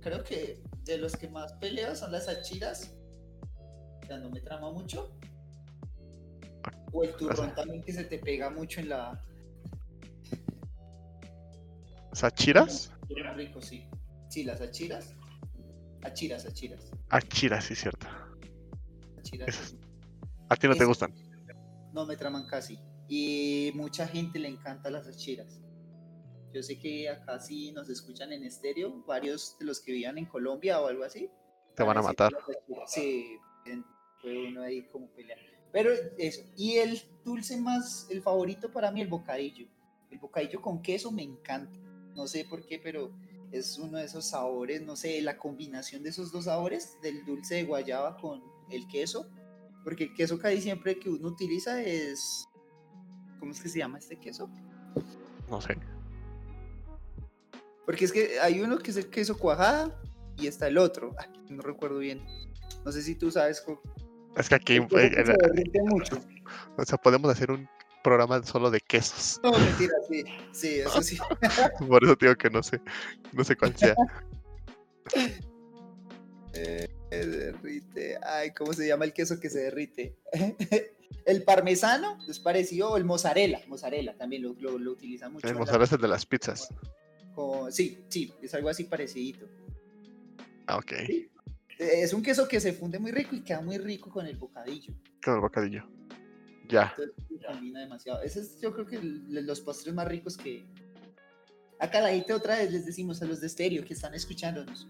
creo que de los que más peleo son las achiras. O sea, no me trama mucho. O el turrón también que se te pega mucho en la. ¿Sachiras? Rico, sí. Sí, las achiras. Achiras, achiras. Achiras, sí, cierto. achiras Esas. A ti no te gustan. No me traman casi. Y mucha gente le encanta las achiras. Yo sé que acá sí nos escuchan en estéreo, varios de los que vivían en Colombia o algo así. Te van a matar. Sí, fue uno ahí como pelear. Pero eso. Y el dulce más, el favorito para mí, el bocadillo. El bocadillo con queso me encanta. No sé por qué, pero es uno de esos sabores, no sé, la combinación de esos dos sabores, del dulce de guayaba con el queso. Porque el queso casi siempre que uno utiliza es. ¿Cómo es que se llama este queso? No sé. Porque es que hay uno que es el queso cuajada y está el otro. Ay, no recuerdo bien. No sé si tú sabes. co- Es que aquí, eh, se derrite mucho. o sea, podemos hacer un programa solo de quesos. No, mentira, sí. Sí, eso sí. Por eso digo que no sé, no sé cuál sea. Eh, se derrite. Ay, ¿cómo se llama el queso que se derrite? el parmesano es parecido, o el mozzarella. Mozzarella también lo, lo, lo utiliza mucho. El mozzarella es el de las pizzas. con- Sí, sí, es algo así parecido. Ah, ok. Es un queso que se funde muy rico y queda muy rico con el bocadillo. Con el bocadillo. Ya. Entonces combina demasiado. Ese es yo creo que el- los postres más ricos que... Acá la gente otra vez les decimos a los de estéreo que están escuchándonos.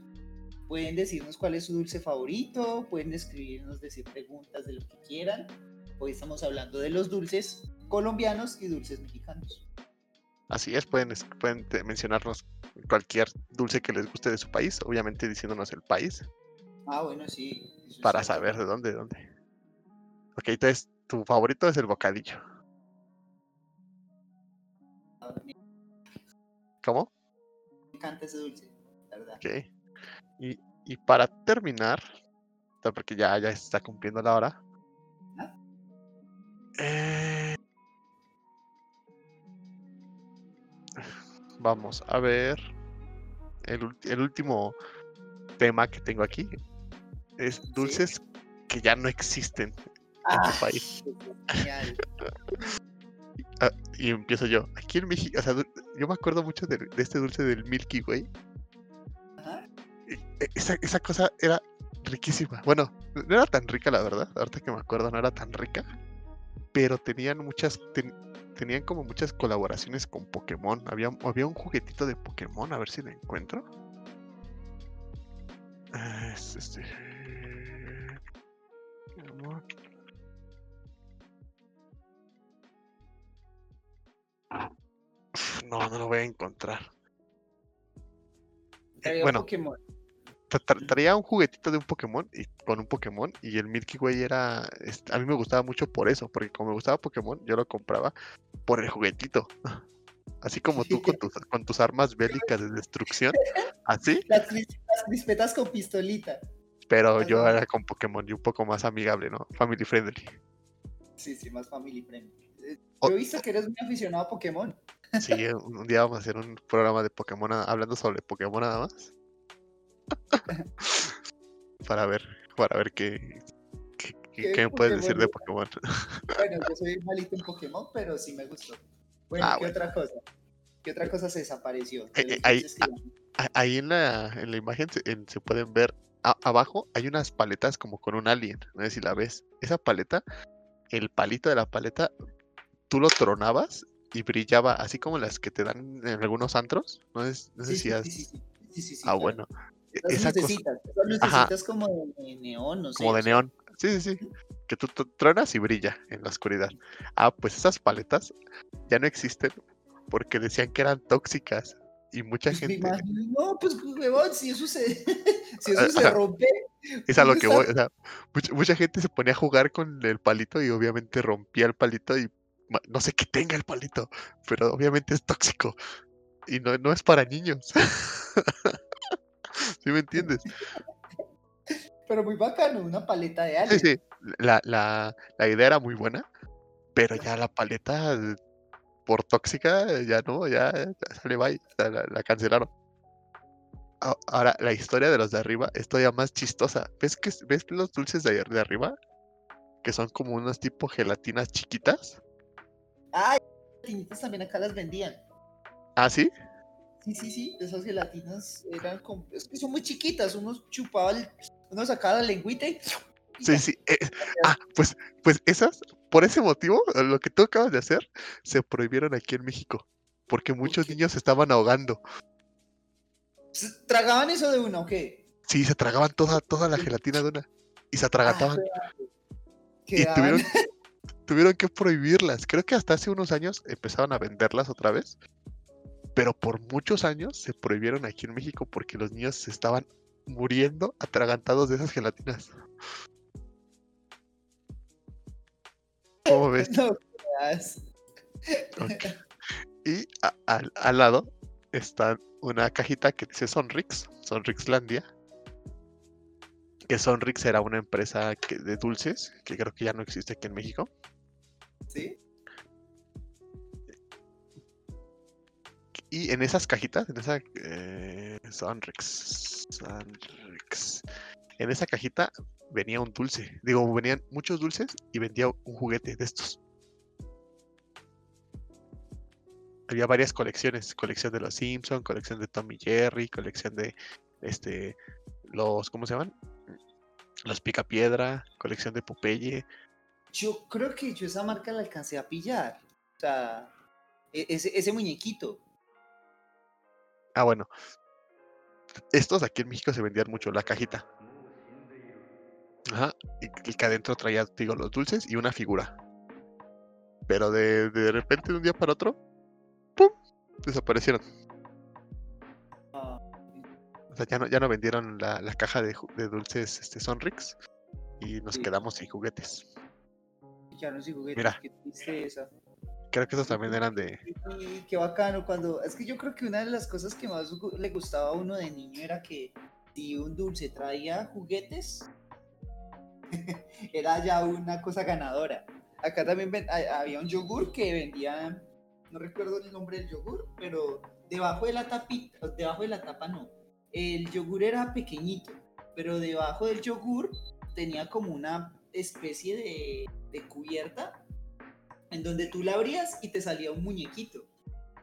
Pueden decirnos cuál es su dulce favorito, pueden escribirnos, decir preguntas de lo que quieran. Hoy estamos hablando de los dulces colombianos y dulces mexicanos. Así es, pueden, pueden mencionarnos cualquier dulce que les guste de su país, obviamente diciéndonos el país, Ah, bueno, sí. para saber de dónde, de dónde. Ok, entonces tu favorito es el bocadillo. bueno. Me ¿Cómo? encanta ese dulce, la verdad. Ok. Y, y para terminar, porque ya, ya está cumpliendo la hora. Eh, Vamos a ver el, el último tema que tengo aquí. Es dulces que ya no existen en Ah, país. Ah, y empiezo yo. Aquí en México, o sea, yo me acuerdo mucho de, de este dulce del Milky Way. E- Esa, esa cosa era riquísima. Bueno, no era tan rica, la verdad. Ahorita que me acuerdo, no era tan rica. Pero tenían muchas. ten- tenían como muchas colaboraciones con Pokémon. Había, había un juguetito de Pokémon, a ver si lo encuentro. Ah, es este. No, no lo voy a encontrar. Traía bueno. Pokémon. tra- tra- traía un juguetito de un Pokémon y con un Pokémon y el Milky Way era a mí me gustaba mucho por eso, porque como me gustaba Pokémon, yo lo compraba por el juguetito. Así como tú con tus, con tus armas bélicas de destrucción, así, Las, las crispetas con pistolita. pero yo era con Pokémon y un poco más amigable, ¿no? Family friendly. Sí, sí, más family friendly. Eh, Yo he visto que eres muy aficionado a Pokémon. Sí, un, un día vamos a hacer un programa de Pokémon hablando sobre Pokémon nada más. para ver, para ver qué, qué, qué- ¿Qué qué me puedes decir de Pokémon. Bueno, yo soy malito en Pokémon, pero sí me gustó. Bueno, Ah, ¿qué bueno. otra cosa? ¿Qué otra cosa se desapareció? Eh, eh, ahí- dulces que- A- Ahí en la, en la imagen se, en- se pueden ver a- abajo hay unas paletas como con un alien, no sé si la ves. Esa paleta, el palito de la paleta, tú lo tronabas y brillaba, así como las que te dan en algunos antros. No sé, no sé Sí, si sí, has- sí, Ah, claro. bueno. e- Las Esa cosa esas Ajá. lucecitas como de neón, no sé. como de neón. Sí, sí, sí. Que tú, tronas y brilla en la oscuridad. Ah, pues esas paletas ya no existen porque decían que eran tóxicas y mucha pues gente... no, pues huevón, si eso se, si eso se Ajá. rompe, Es a lo ¿Dónde que voy, o sea, mucha, mucha gente se ponía a jugar con el palito y obviamente rompía el palito y no sé qué tenga el palito, pero obviamente es tóxico y no, no es para niños. ¿Sí me entiendes? pero muy bacano, una paleta de Sí, alien. sí, la, la, la idea era muy buena, pero ya la paleta por tóxica ya no, ya, ya sale bye, la, la cancelaron. Ahora, la historia de los de arriba es todavía más chistosa. ¿Ves, que, ¿Ves los dulces de, de arriba? Que son como unos tipo gelatinas chiquitas. Ay, gelatinas también acá las vendían. ¿Ah, sí? Sí, sí, sí, esas gelatinas eran como, es que son muy chiquitas, uno chupaba, el- uno sacaba la lengüita y... y Sí, sí. eh, ah, pues, pues esas, por ese motivo, lo que tú acabas de hacer, se prohibieron aquí en México. Porque muchos qué? niños se estaban ahogando. ¿Se ¿Tragaban eso de una o qué? Sí, se tragaban toda, toda la gelatina de una. Y se atragantaban. Ah, y quedaban- tuvieron, tuvieron que prohibirlas. Creo que hasta hace unos años empezaron a venderlas otra vez. Pero por muchos años se prohibieron aquí en México porque los niños se estaban muriendo atragantados de esas gelatinas. ¿Cómo ves? No, creas. Y a- al, al lado están una cajita que dice Sonrix, Sonrixlandia. Que Sonrix era una empresa que- de dulces que creo que ya no existe aquí en México. ¿Sí? Y en esas cajitas, en esa eh, en esa cajita venía un dulce. Digo, venían muchos dulces y vendía un juguete de estos. Había varias colecciones, colección de los Simpson, colección de Tommy Jerry, colección de este los ¿cómo se llaman? Los Picapiedra, colección de Popeye. Yo creo que yo esa marca la alcancé a pillar. O sea, e- ese, ese muñequito. Ah, bueno. Estos aquí en México se vendían mucho, la cajita. Ajá. Y que adentro traía, digo, los dulces y una figura. Pero de, de repente, de un día para otro, ¡pum! Desaparecieron. O sea, ya no, ya no vendieron la, la caja de, de dulces este, Sonrix. Y nos Sí. quedamos sin juguetes. No sé juguetes, Mira. qué tristeza. Creo que esos también eran de. Qué bacano cuando. Es que yo creo que una de las cosas que más le gustaba a uno de niño era que si un dulce traía juguetes, era ya una cosa ganadora. Acá también ven- ha- había un yogur que vendían, no recuerdo el nombre del yogur, pero debajo de la tapita, debajo de la tapa no. El yogur era pequeñito, pero debajo del yogur tenía como una especie de, de cubierta en donde tú la abrías y te salía un muñequito.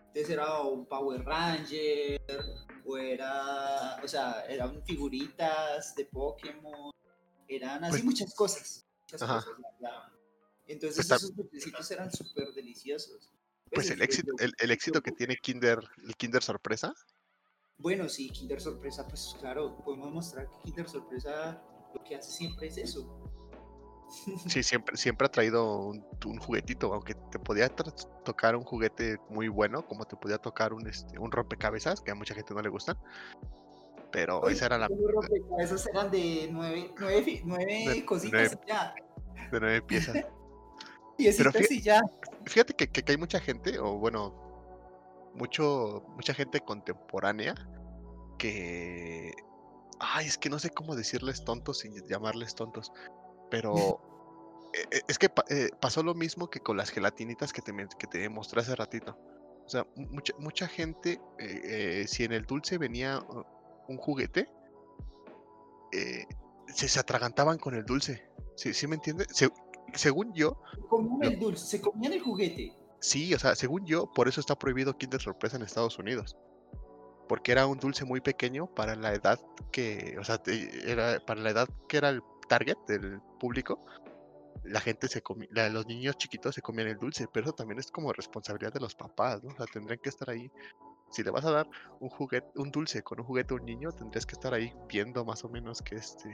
Entonces era un Power Ranger, o era, o sea, eran figuritas de Pokémon, eran así Pues- muchas cosas. Muchas Ajá. cosas. la. Entonces Pues esos dulcecitos eran súper deliciosos. Pues el éxito, el, el éxito que tiene Kinder, el Kinder Sorpresa, Bueno, sí, Kinder Sorpresa, pues claro, podemos mostrar que Kinder Sorpresa lo que hace siempre es eso. Sí, siempre, siempre ha traído un, un juguetito, aunque te podía tocar un juguete muy bueno, como te podía tocar un, este, un rompecabezas, que a mucha gente no le gustan. Pero esa era la esos rompecabezas eran de nueve, nueve, nueve De- cositas nueve- y ya. de nueve piezas. Piecitas fíjate- y ya. Fíjate que, que- que hay mucha gente, o bueno, mucho, mucha gente contemporánea que. Ay, es que no sé cómo decirles tontos sin llamarles tontos. Pero eh, eh, es que eh, pasó lo mismo que con las gelatinitas que te, que te mostré hace ratito. O sea, mu- mucha, mucha gente, eh, eh, si en el dulce venía uh, un juguete, se, se atragantaban con el dulce. ¿Sí, sí me entiendes? Se- según yo, Se comían el dulce, se comían el juguete. Sí, o sea, según yo, por eso está prohibido Kinder Sorpresa en Estados Unidos. Porque era un dulce muy pequeño para la edad que, o sea, era para la edad que era el target del público. La gente se comía, los niños chiquitos se comían el dulce, pero eso también es como responsabilidad de los papás, ¿no? O sea, tendrían que estar ahí. Si le vas a dar un juguete, un dulce con un juguete a un niño, tendrías que estar ahí viendo más o menos qué este,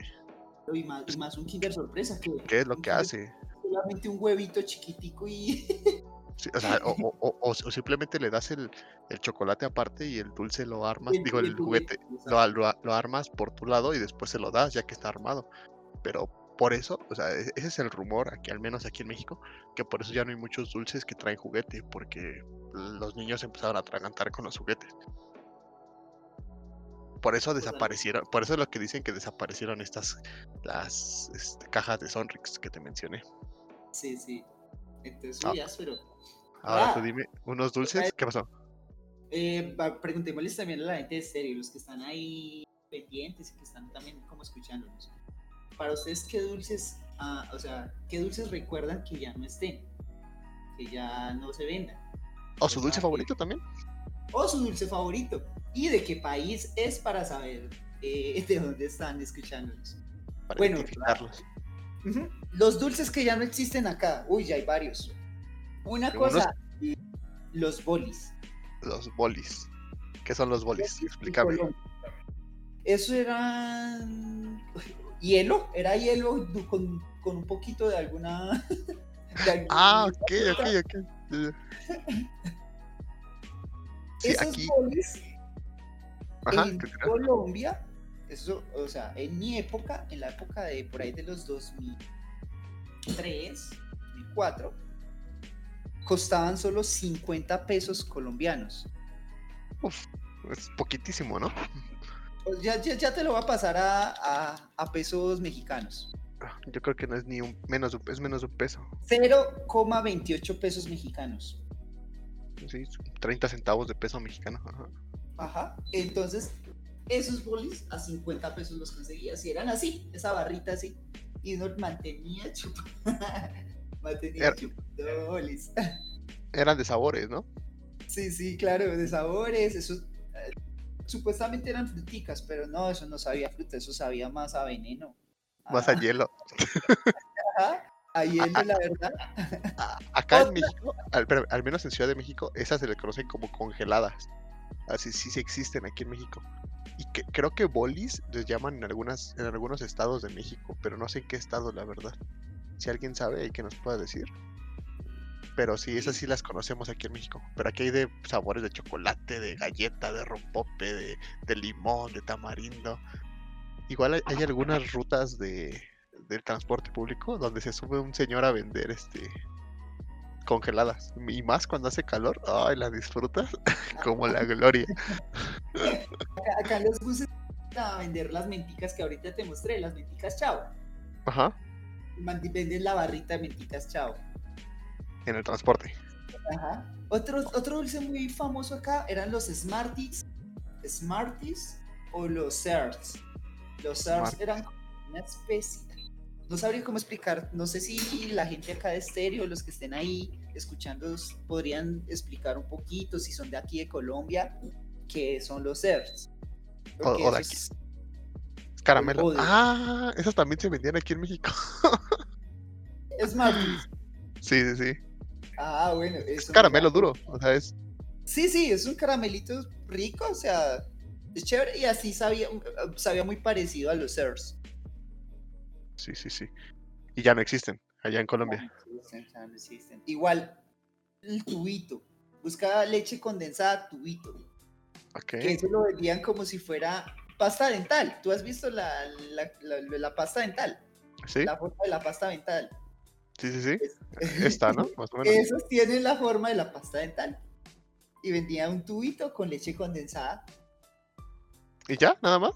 Y más, y más un Kinder Sorpresa. Que qué es lo que hace. Solamente un huevito chiquitico y. Sí, o sea, o, o- o- simplemente le das el, el chocolate aparte y el dulce lo armas, el- digo, el juguete, lo, lo lo armas por tu lado y después se lo das ya que está armado. Pero por eso, o sea, e- ese es el rumor, aquí al menos aquí en México, que por eso ya no hay muchos dulces que traen juguete, porque los niños empezaron a atragantar con los juguetes. Por eso desaparecieron, por eso es lo que dicen que desaparecieron estas, las este, cajas de Sonrix que te mencioné. Sí, sí. Entonces, Ah. uy, áspero. Ahora tú Ah. dime, unos dulces, ¿qué pasó? Eh, preguntémosles también a la gente de serio, los que están ahí pendientes y que están también como escuchándonos. Para ustedes, ¿qué dulces, ah, o sea, qué dulces recuerdan que ya no estén? Que ya no se vendan. ¿O su dulce favorito también? O su dulce favorito. Y de qué país es para saber eh, de dónde están escuchándonos. Para Bueno, identificarlos. Los dulces que ya no existen acá. Uy, ya hay varios. Una cosa, y los bolis. Los bolis. ¿Qué son los bolis? Explícame. Eso era hielo, era hielo con, con un poquito de alguna. de alguna Ah, ok, ok, ok. Sí, Esos aquí. bolis Ajá, en. Colombia, eso, o sea, en mi época, en la época de por ahí de los 2003, 2004, costaban solo 50 pesos colombianos. Es poquitísimo, ¿no? Pues ya, ya, ya te lo va a pasar a, a- a pesos mexicanos. Yo creo que no es ni un menos, es menos un peso. 0,28 pesos mexicanos. Sí, 30 centavos de peso mexicano. ajá. Ajá. Entonces, esos bolis a 50 pesos los conseguías. Y eran así, esa barrita así. Y uno mantenía chupando. mantenía Era- chupando bolis. Eran de sabores, ¿no? Sí, sí, claro, de sabores. Eso, eh, supuestamente eran fruticas, pero no, eso no sabía fruta, eso sabía más a veneno. Más a hielo. ajá, a hielo, la verdad. A- Acá en. México, al, espérame, al menos en Ciudad de México, esas se le conocen como congeladas. Así sí, sí existen aquí en México. Y que, creo que bolis les llaman en, algunas, en algunos estados de México, pero no sé en qué estado, la verdad. Si alguien sabe, hay que nos pueda decir. Pero sí, esas sí las conocemos aquí en México. Pero aquí hay de sabores de chocolate, de galleta, de rompope, de, de limón, de tamarindo. Igual hay, hay algunas rutas de, del transporte público donde se sube un señor a vender este congeladas. Y más cuando hace calor, ay, las disfrutas como la gloria. Acá, acá los buses a vender las menticas que ahorita te mostré, las menticas chao. Ajá, Venden la barrita de menticas chao. En el transporte. Ajá. Otro, otro dulce muy famoso acá eran los Smarties, Smarties o los Certs. Los Certs eran una especie. No sabría cómo explicar. No sé si la gente acá de estéreo, los que estén ahí escuchando, podrían explicar un poquito si son de aquí de Colombia, qué son los Certs. O- o de eso aquí. es- Caramelo. Ah, esas también se vendían aquí en México. Smarties. sí, sí, sí. Ah, bueno. Es caramelo duro. O sea, es. Sí, sí, es un caramelito rico, o sea, es chévere y así sabía, sabía muy parecido a los Cers. Sí, sí, sí. Y ya no existen allá en Colombia. Ya no existen. Igual, el tubito. Buscaba leche condensada, tubito. Ok. Que eso lo vendían como si fuera pasta dental. ¿Tú has visto la, la, la- la pasta dental? Sí, La forma de la pasta dental. Sí, sí, sí. Es- Esta, ¿no? Más o menos. Esos tienen la forma de la pasta dental. Y vendían un tubito con leche condensada. ¿Y ya? ¿Nada más?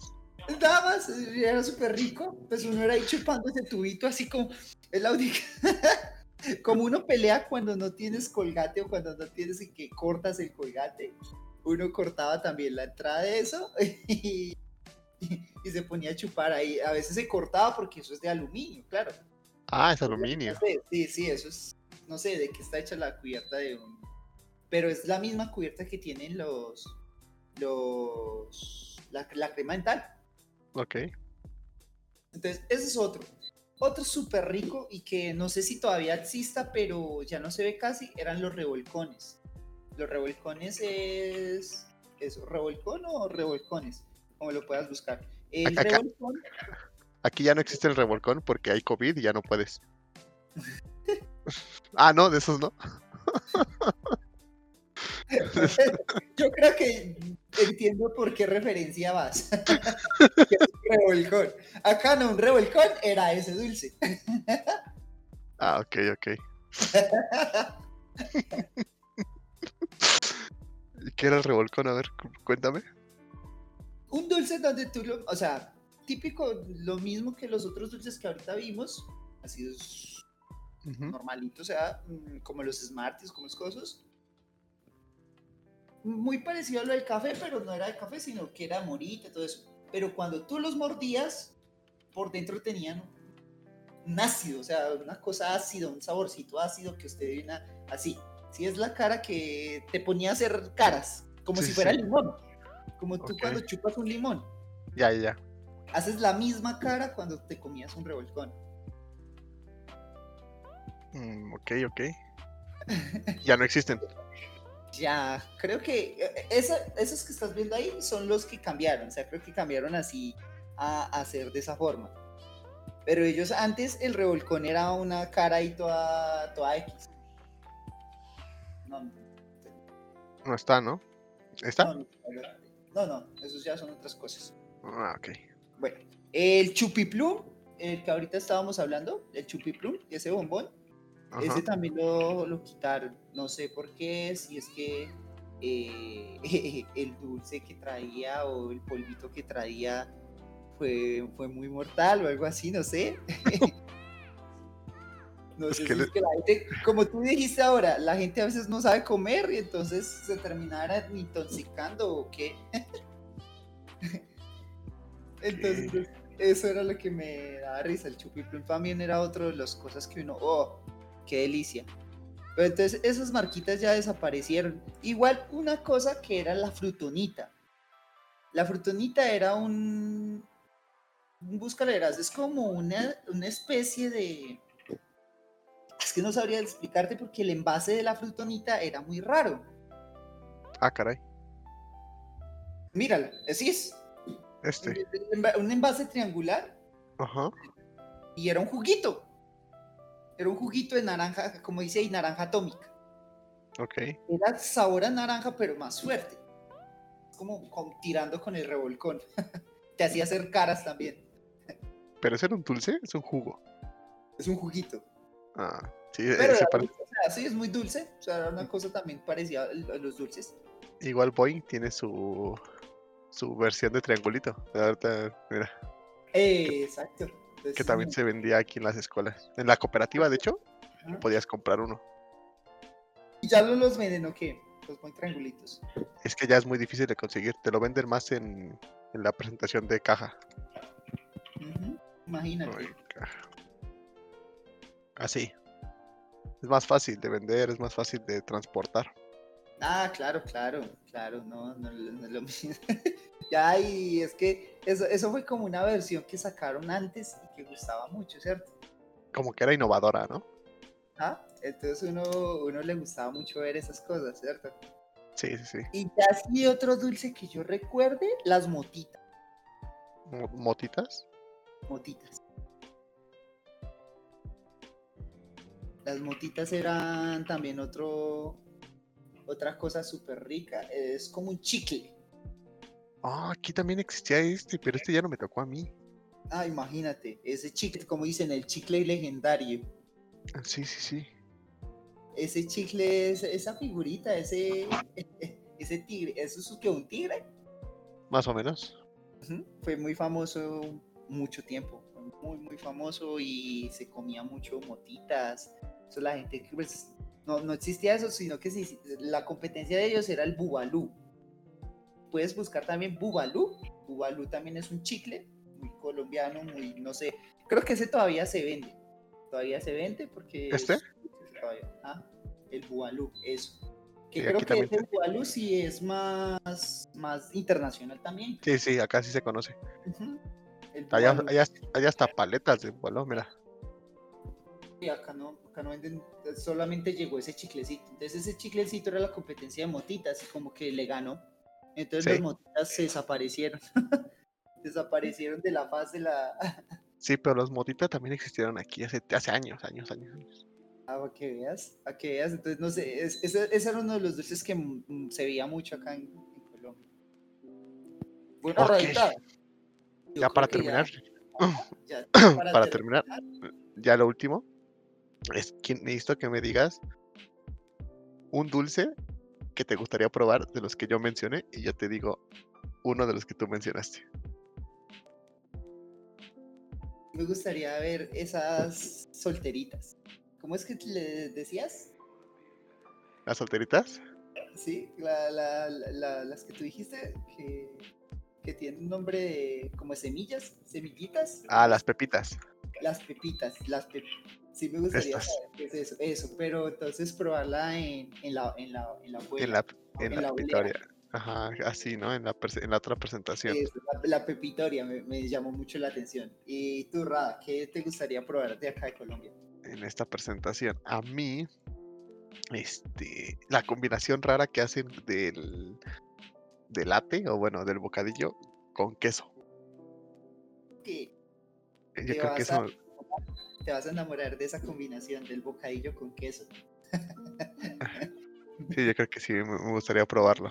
Nada más, era súper rico. Pues uno era ahí chupando ese tubito así como. Es la única. como uno pelea cuando no tienes colgate o cuando no tienes y que cortas el colgate. Uno cortaba también la entrada de eso y, y se ponía a chupar ahí. A veces se cortaba porque eso es de aluminio, claro. Ah, es aluminio. No sé, sí, sí, eso es. No sé de qué está hecha la cubierta de un. Pero es la misma cubierta que tienen los. Los. La, la crema dental. Ok. Entonces, ese es otro. Otro súper rico y que no sé si todavía exista, pero ya no se ve casi, eran los revolcones. Los revolcones es... ¿Eso? ¿Revolcón o revolcones? Como lo puedas buscar. El revolcón, Aquí ya no existe el revolcón porque hay COVID y ya no puedes. ah, no, de esos no. yo creo que entiendo por qué referencia vas. Revolcón. Acá no, un revolcón era ese dulce. Ah, ok, ok. ¿Y qué era el revolcón? A ver, cu- cuéntame. un dulce donde tú lo, o sea, típico, lo mismo que los otros dulces que ahorita vimos, así es Ujú. normalito, o sea, mm, como los Smarties, como las cosas. Muy parecido a lo del café, pero no era de café, sino que era morita, todo eso. Pero cuando tú los mordías, por dentro tenían un ácido, o sea, una cosa ácida, un saborcito ácido que usted viene así. Si es la cara que te ponía a hacer caras, como Sí, si fuera sí. limón. Como tú Ok. cuando chupas un limón. Ya, ya. Haces la misma cara cuando te comías un revolcón. Mm, ok, ok. Ya no existen. Ya, creo que eh, esa- esos que estás viendo ahí son los que cambiaron. O sea, creo que cambiaron así a, hacer de esa forma. Pero ellos antes el revolcón era una cara ahí toda, toda X. No, no, No está, ¿no? ¿Está? no, no, no, esos ya son otras cosas. Ah, ok. Bueno, el chupiplum, el que ahorita estábamos hablando, el chupiplum, ese bombón, Ajá. ese también lo, lo quitaron. No sé por qué, si es que eh, el dulce que traía o el polvito que traía fue, fue muy mortal o algo así, no sé. no Es sé que si le- es que la gente, como tú dijiste ahora, la gente a veces no sabe comer y entonces se terminara intoxicando o qué. entonces, eso era lo que me daba risa. El chupiplum también era otro de las cosas que uno, oh, qué delicia. Pero entonces esas marquitas ya desaparecieron. Igual una cosa que era la frutonita. La frutonita era un, un buscaleras, es como una, una especie de... Es que no sabría explicarte porque el envase de la frutonita era muy raro. Ah, caray. Míralo, así es. Este. Un enva- un envase triangular Ajá. y era un juguito. Era un juguito de naranja, como dice ahí, naranja atómica. Ok. Era sabor a naranja, pero más fuerte. Como, como tirando con el revolcón. Te hacía hacer caras también. ¿Pero ese era un dulce? Es un jugo. Es un juguito. Ah, sí, Pero ese era pare- dulce, o sea, sí, es muy dulce. O sea, era una cosa también parecida a los dulces. Igual Boeing tiene su su versión de triangulito. Ahorita, mira, Eh, exacto. Entonces, que también sí, se vendía aquí en las escuelas. En la cooperativa, de hecho, ajá. podías comprar uno. ¿Y ya no los venden o qué? Los muy triangulitos. Es que ya es muy difícil de conseguir. Te lo venden más en, en la presentación de caja. Ujú, Imagínate. Así. Es más fácil de vender, es más fácil de transportar. Ah, claro, claro, claro, no, no, no es lo mismo. ya, y es que eso, eso fue como una versión que sacaron antes y que gustaba mucho, ¿cierto? Como que era innovadora, ¿no? Ah, entonces uno, uno le gustaba mucho ver esas cosas, ¿cierto? Sí, sí, sí. Y ya así otro dulce que yo recuerde, las motitas, Mo- ¿Motitas? motitas. Las motitas eran también otro, otra cosa súper rica, es como un chicle. Ah, aquí también existía este, pero este ya no me tocó a mí. Ah, imagínate, ese chicle, como dicen, el chicle legendario. Ah, Sí, sí, sí. Ese chicle, esa figurita, ese, ese tigre, ¿eso es que un tigre? Más o menos. Fue muy famoso mucho tiempo, muy, muy famoso y se comía mucho motitas. Eso la gente, pues, no, no existía eso, sino que sí, la competencia de ellos era el bubalú. Puedes buscar también bubalú. Bubalú también es un chicle muy colombiano, muy, no sé, creo que ese todavía se vende. Todavía se vende porque... es- ¿Este? todavía- ah, el bubalú, eso. Que Sí, creo que ese bubalú sí es más, más internacional también. Sí, sí, acá sí se conoce. El Allá, bubalú. allá, allá hasta paletas de vuelo, mira. Y acá no, acá no venden, solamente llegó ese chiclecito. Entonces ese chiclecito era la competencia de motitas y como que le ganó. Entonces Sí. las motitas se desaparecieron. desaparecieron de la faz de la... Sí, pero los motitas también existieron aquí hace, hace años, años, años. años. Ah, para que veas, para que veas. Entonces, no sé, es- ese, ese era uno de los dulces que mm, se veía mucho acá en, en Colombia. Bueno, Ok. Radita, yo Ya para terminar, ya- para terminar, ya lo último, es que necesito que me digas un dulce que te gustaría probar de los que yo mencioné y yo te digo uno de los que tú mencionaste. Me gustaría ver esas solteritas. ¿Cómo es que le decías? ¿Las solteritas? Sí, la- la- la- la- las que tú dijiste que, que tienen un nombre de como semillas, semillitas. Ah, las pepitas. Las pepitas, las pepitas. Sí me gustaría Estas. saber qué es eso, eso, pero entonces probarla en, en la en la en la En abuela, la, en en la la pepitoria. Ajá, así, ¿no? En la, en la otra presentación. eso, la, pepitoria me, me llamó mucho la atención. Y tú, Rada, ¿qué te gustaría probar de acá de Colombia? en esta presentación. A mí, este, la combinación rara que hacen del, del latte, o bueno, del bocadillo con queso. ¿Qué? Eh, Yo creo que vas a- eso, Te vas a enamorar de esa combinación del bocadillo con queso. sí, yo creo que sí, me, gustaría probarlo.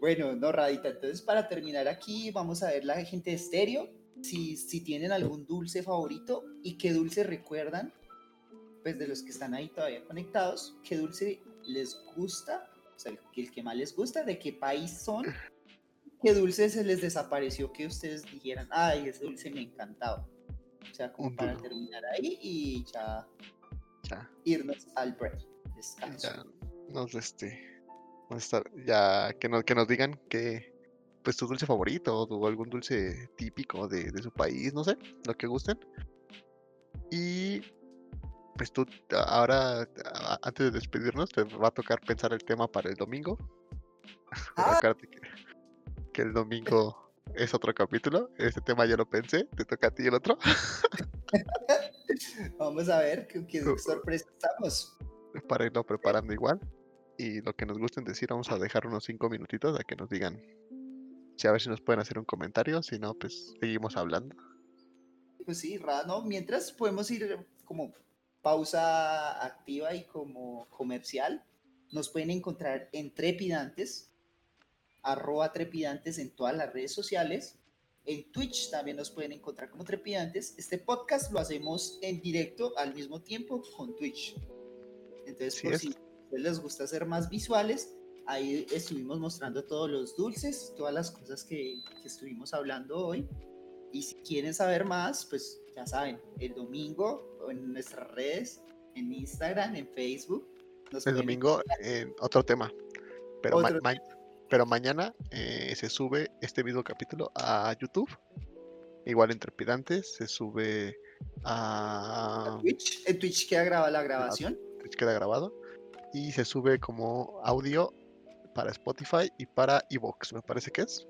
Bueno, no, Radita. Entonces, para terminar aquí, vamos a ver la gente de estéreo. Si, si tienen algún dulce favorito y qué dulce recuerdan, pues de los que están ahí todavía conectados, qué dulce les gusta, sea, el, el que más les gusta, de qué país son, qué dulce se les desapareció que ustedes dijeran, ay, ese dulce me encantaba. O sea, como para terminar ahí y ya Ya, irnos al break. Descanso. ya nos este estar- ya que nos, que nos digan que pues tu dulce favorito o algún dulce típico de, de su país, no sé, lo que gusten. Y pues tú ahora antes de despedirnos te va a tocar pensar el tema para el domingo. Ah. Que, que el domingo es otro capítulo. Este tema ya lo pensé, te toca a ti el otro. Vamos a ver qué, qué sorpresa estamos. para irlo preparando igual. Y lo que nos gusten decir, vamos a dejar unos cinco minutitos a que nos digan. Si a ver si nos pueden hacer un comentario, si no, pues seguimos hablando. Pues sí, Ra, ¿no? Mientras podemos ir como pausa activa y como comercial. Nos pueden encontrar en Trepidantes, arroba Trepidantes en todas las redes sociales. En Twitch también nos pueden encontrar como Trepidantes. Este podcast lo hacemos en directo al mismo tiempo con Twitch. Entonces, Así por es. si les gusta hacer más visuales, ahí estuvimos mostrando todos los dulces, todas las cosas que, que estuvimos hablando hoy. Y si quieren saber más, pues ya saben, el domingo en nuestras redes, en Instagram, en Facebook. nos El domingo en otro tema. Pero, ma- Otro ma- pero mañana eh, se sube este mismo capítulo a YouTube. Igual en Trepidantes, se sube a a Twitch. En Twitch queda grabada la grabación. Twitch, queda grabado. Y se sube como audio para Spotify y para Evox, me parece que es.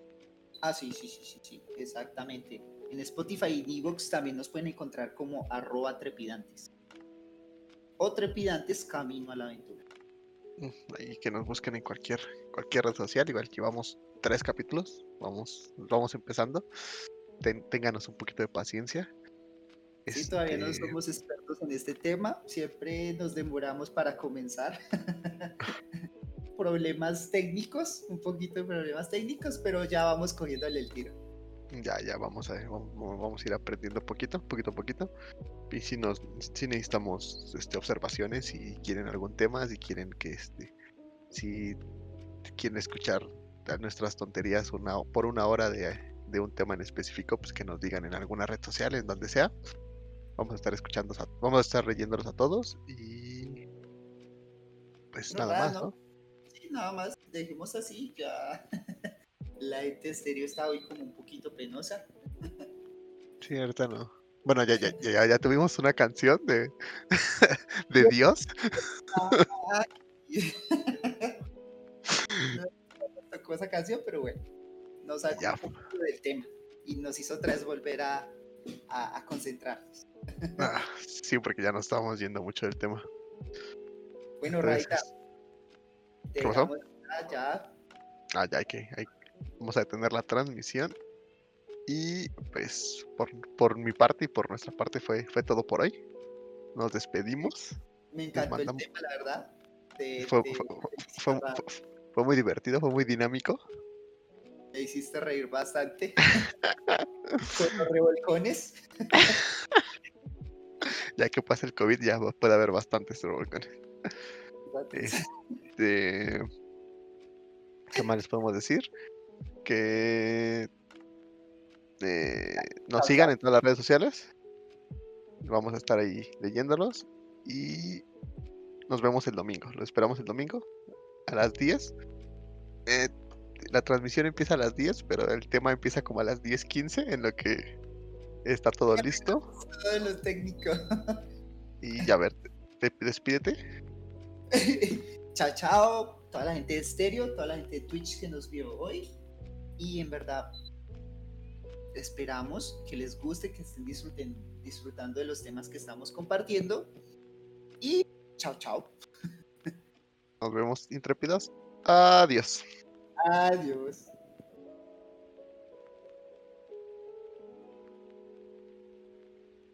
Ah, sí, sí, sí, sí, sí, exactamente. En Spotify y Evox también nos pueden encontrar como arroba trepidantes. O trepidantes camino a la aventura. Y que nos busquen en cualquier, cualquier red social, igual que llevamos tres capítulos, vamos, vamos empezando. Ten- ténganos un poquito de paciencia. Sí, todavía no Este, somos expertos en este tema, siempre nos demoramos para comenzar. problemas técnicos, un poquito de problemas técnicos, pero ya vamos cogiéndole el tiro. Ya, ya vamos a, vamos, vamos a ir aprendiendo poquito, poquito a poquito. Y si nos, si necesitamos este, observaciones, si quieren algún tema, si quieren que este, si quieren escuchar nuestras tonterías una, por una hora de, de un tema en específico, pues que nos digan en alguna red social, en donde sea. Vamos a estar escuchando, vamos a estar leyéndolos a todos y pues No, nada nada, más, ¿no? ¿no? Sí, nada más, dejemos así, ya la gente estéreo está hoy como un poquito penosa. Ahorita no. Bueno, ya, ya, ya, ya tuvimos una canción de, de Dios. No tocó esa canción, pero bueno, nos sacó Ya. un poquito del tema y nos hizo otra vez volver a, a, a concentrarnos. Ah, sí, porque ya nos estábamos yendo mucho del tema. Bueno, Entonces, Raita, ¿qué pasó? ya Ah, ya hay que, hay- vamos a detener la transmisión. Y pues por, por mi parte y por nuestra parte fue, fue todo por hoy. Nos despedimos. me encantó el tema, la verdad. Te- Fue, te- fue- te fue- muy divertido, fue muy dinámico. me hiciste reír bastante. Con los revolcones. Ya que pasa el COVID ya puede haber bastantes volcanes. Este, ¿Qué más les podemos decir? Que eh, nos sigan en todas las redes sociales. Vamos a estar ahí leyéndolos. Y nos vemos el domingo. Lo esperamos el domingo a las 10. Eh, la transmisión empieza a las 10, pero el tema empieza como a las 10:15, en lo que está todo listo. Todo lo técnico. Y ya a ver, te- despídete. chao, chao. Toda la gente de estéreo, toda la gente de Twitch que nos vio hoy. Y en verdad, esperamos que les guste, que estén disfruten, disfrutando de los temas que estamos compartiendo. Y chao, chao. Nos vemos intrépidos. Adiós. Adiós.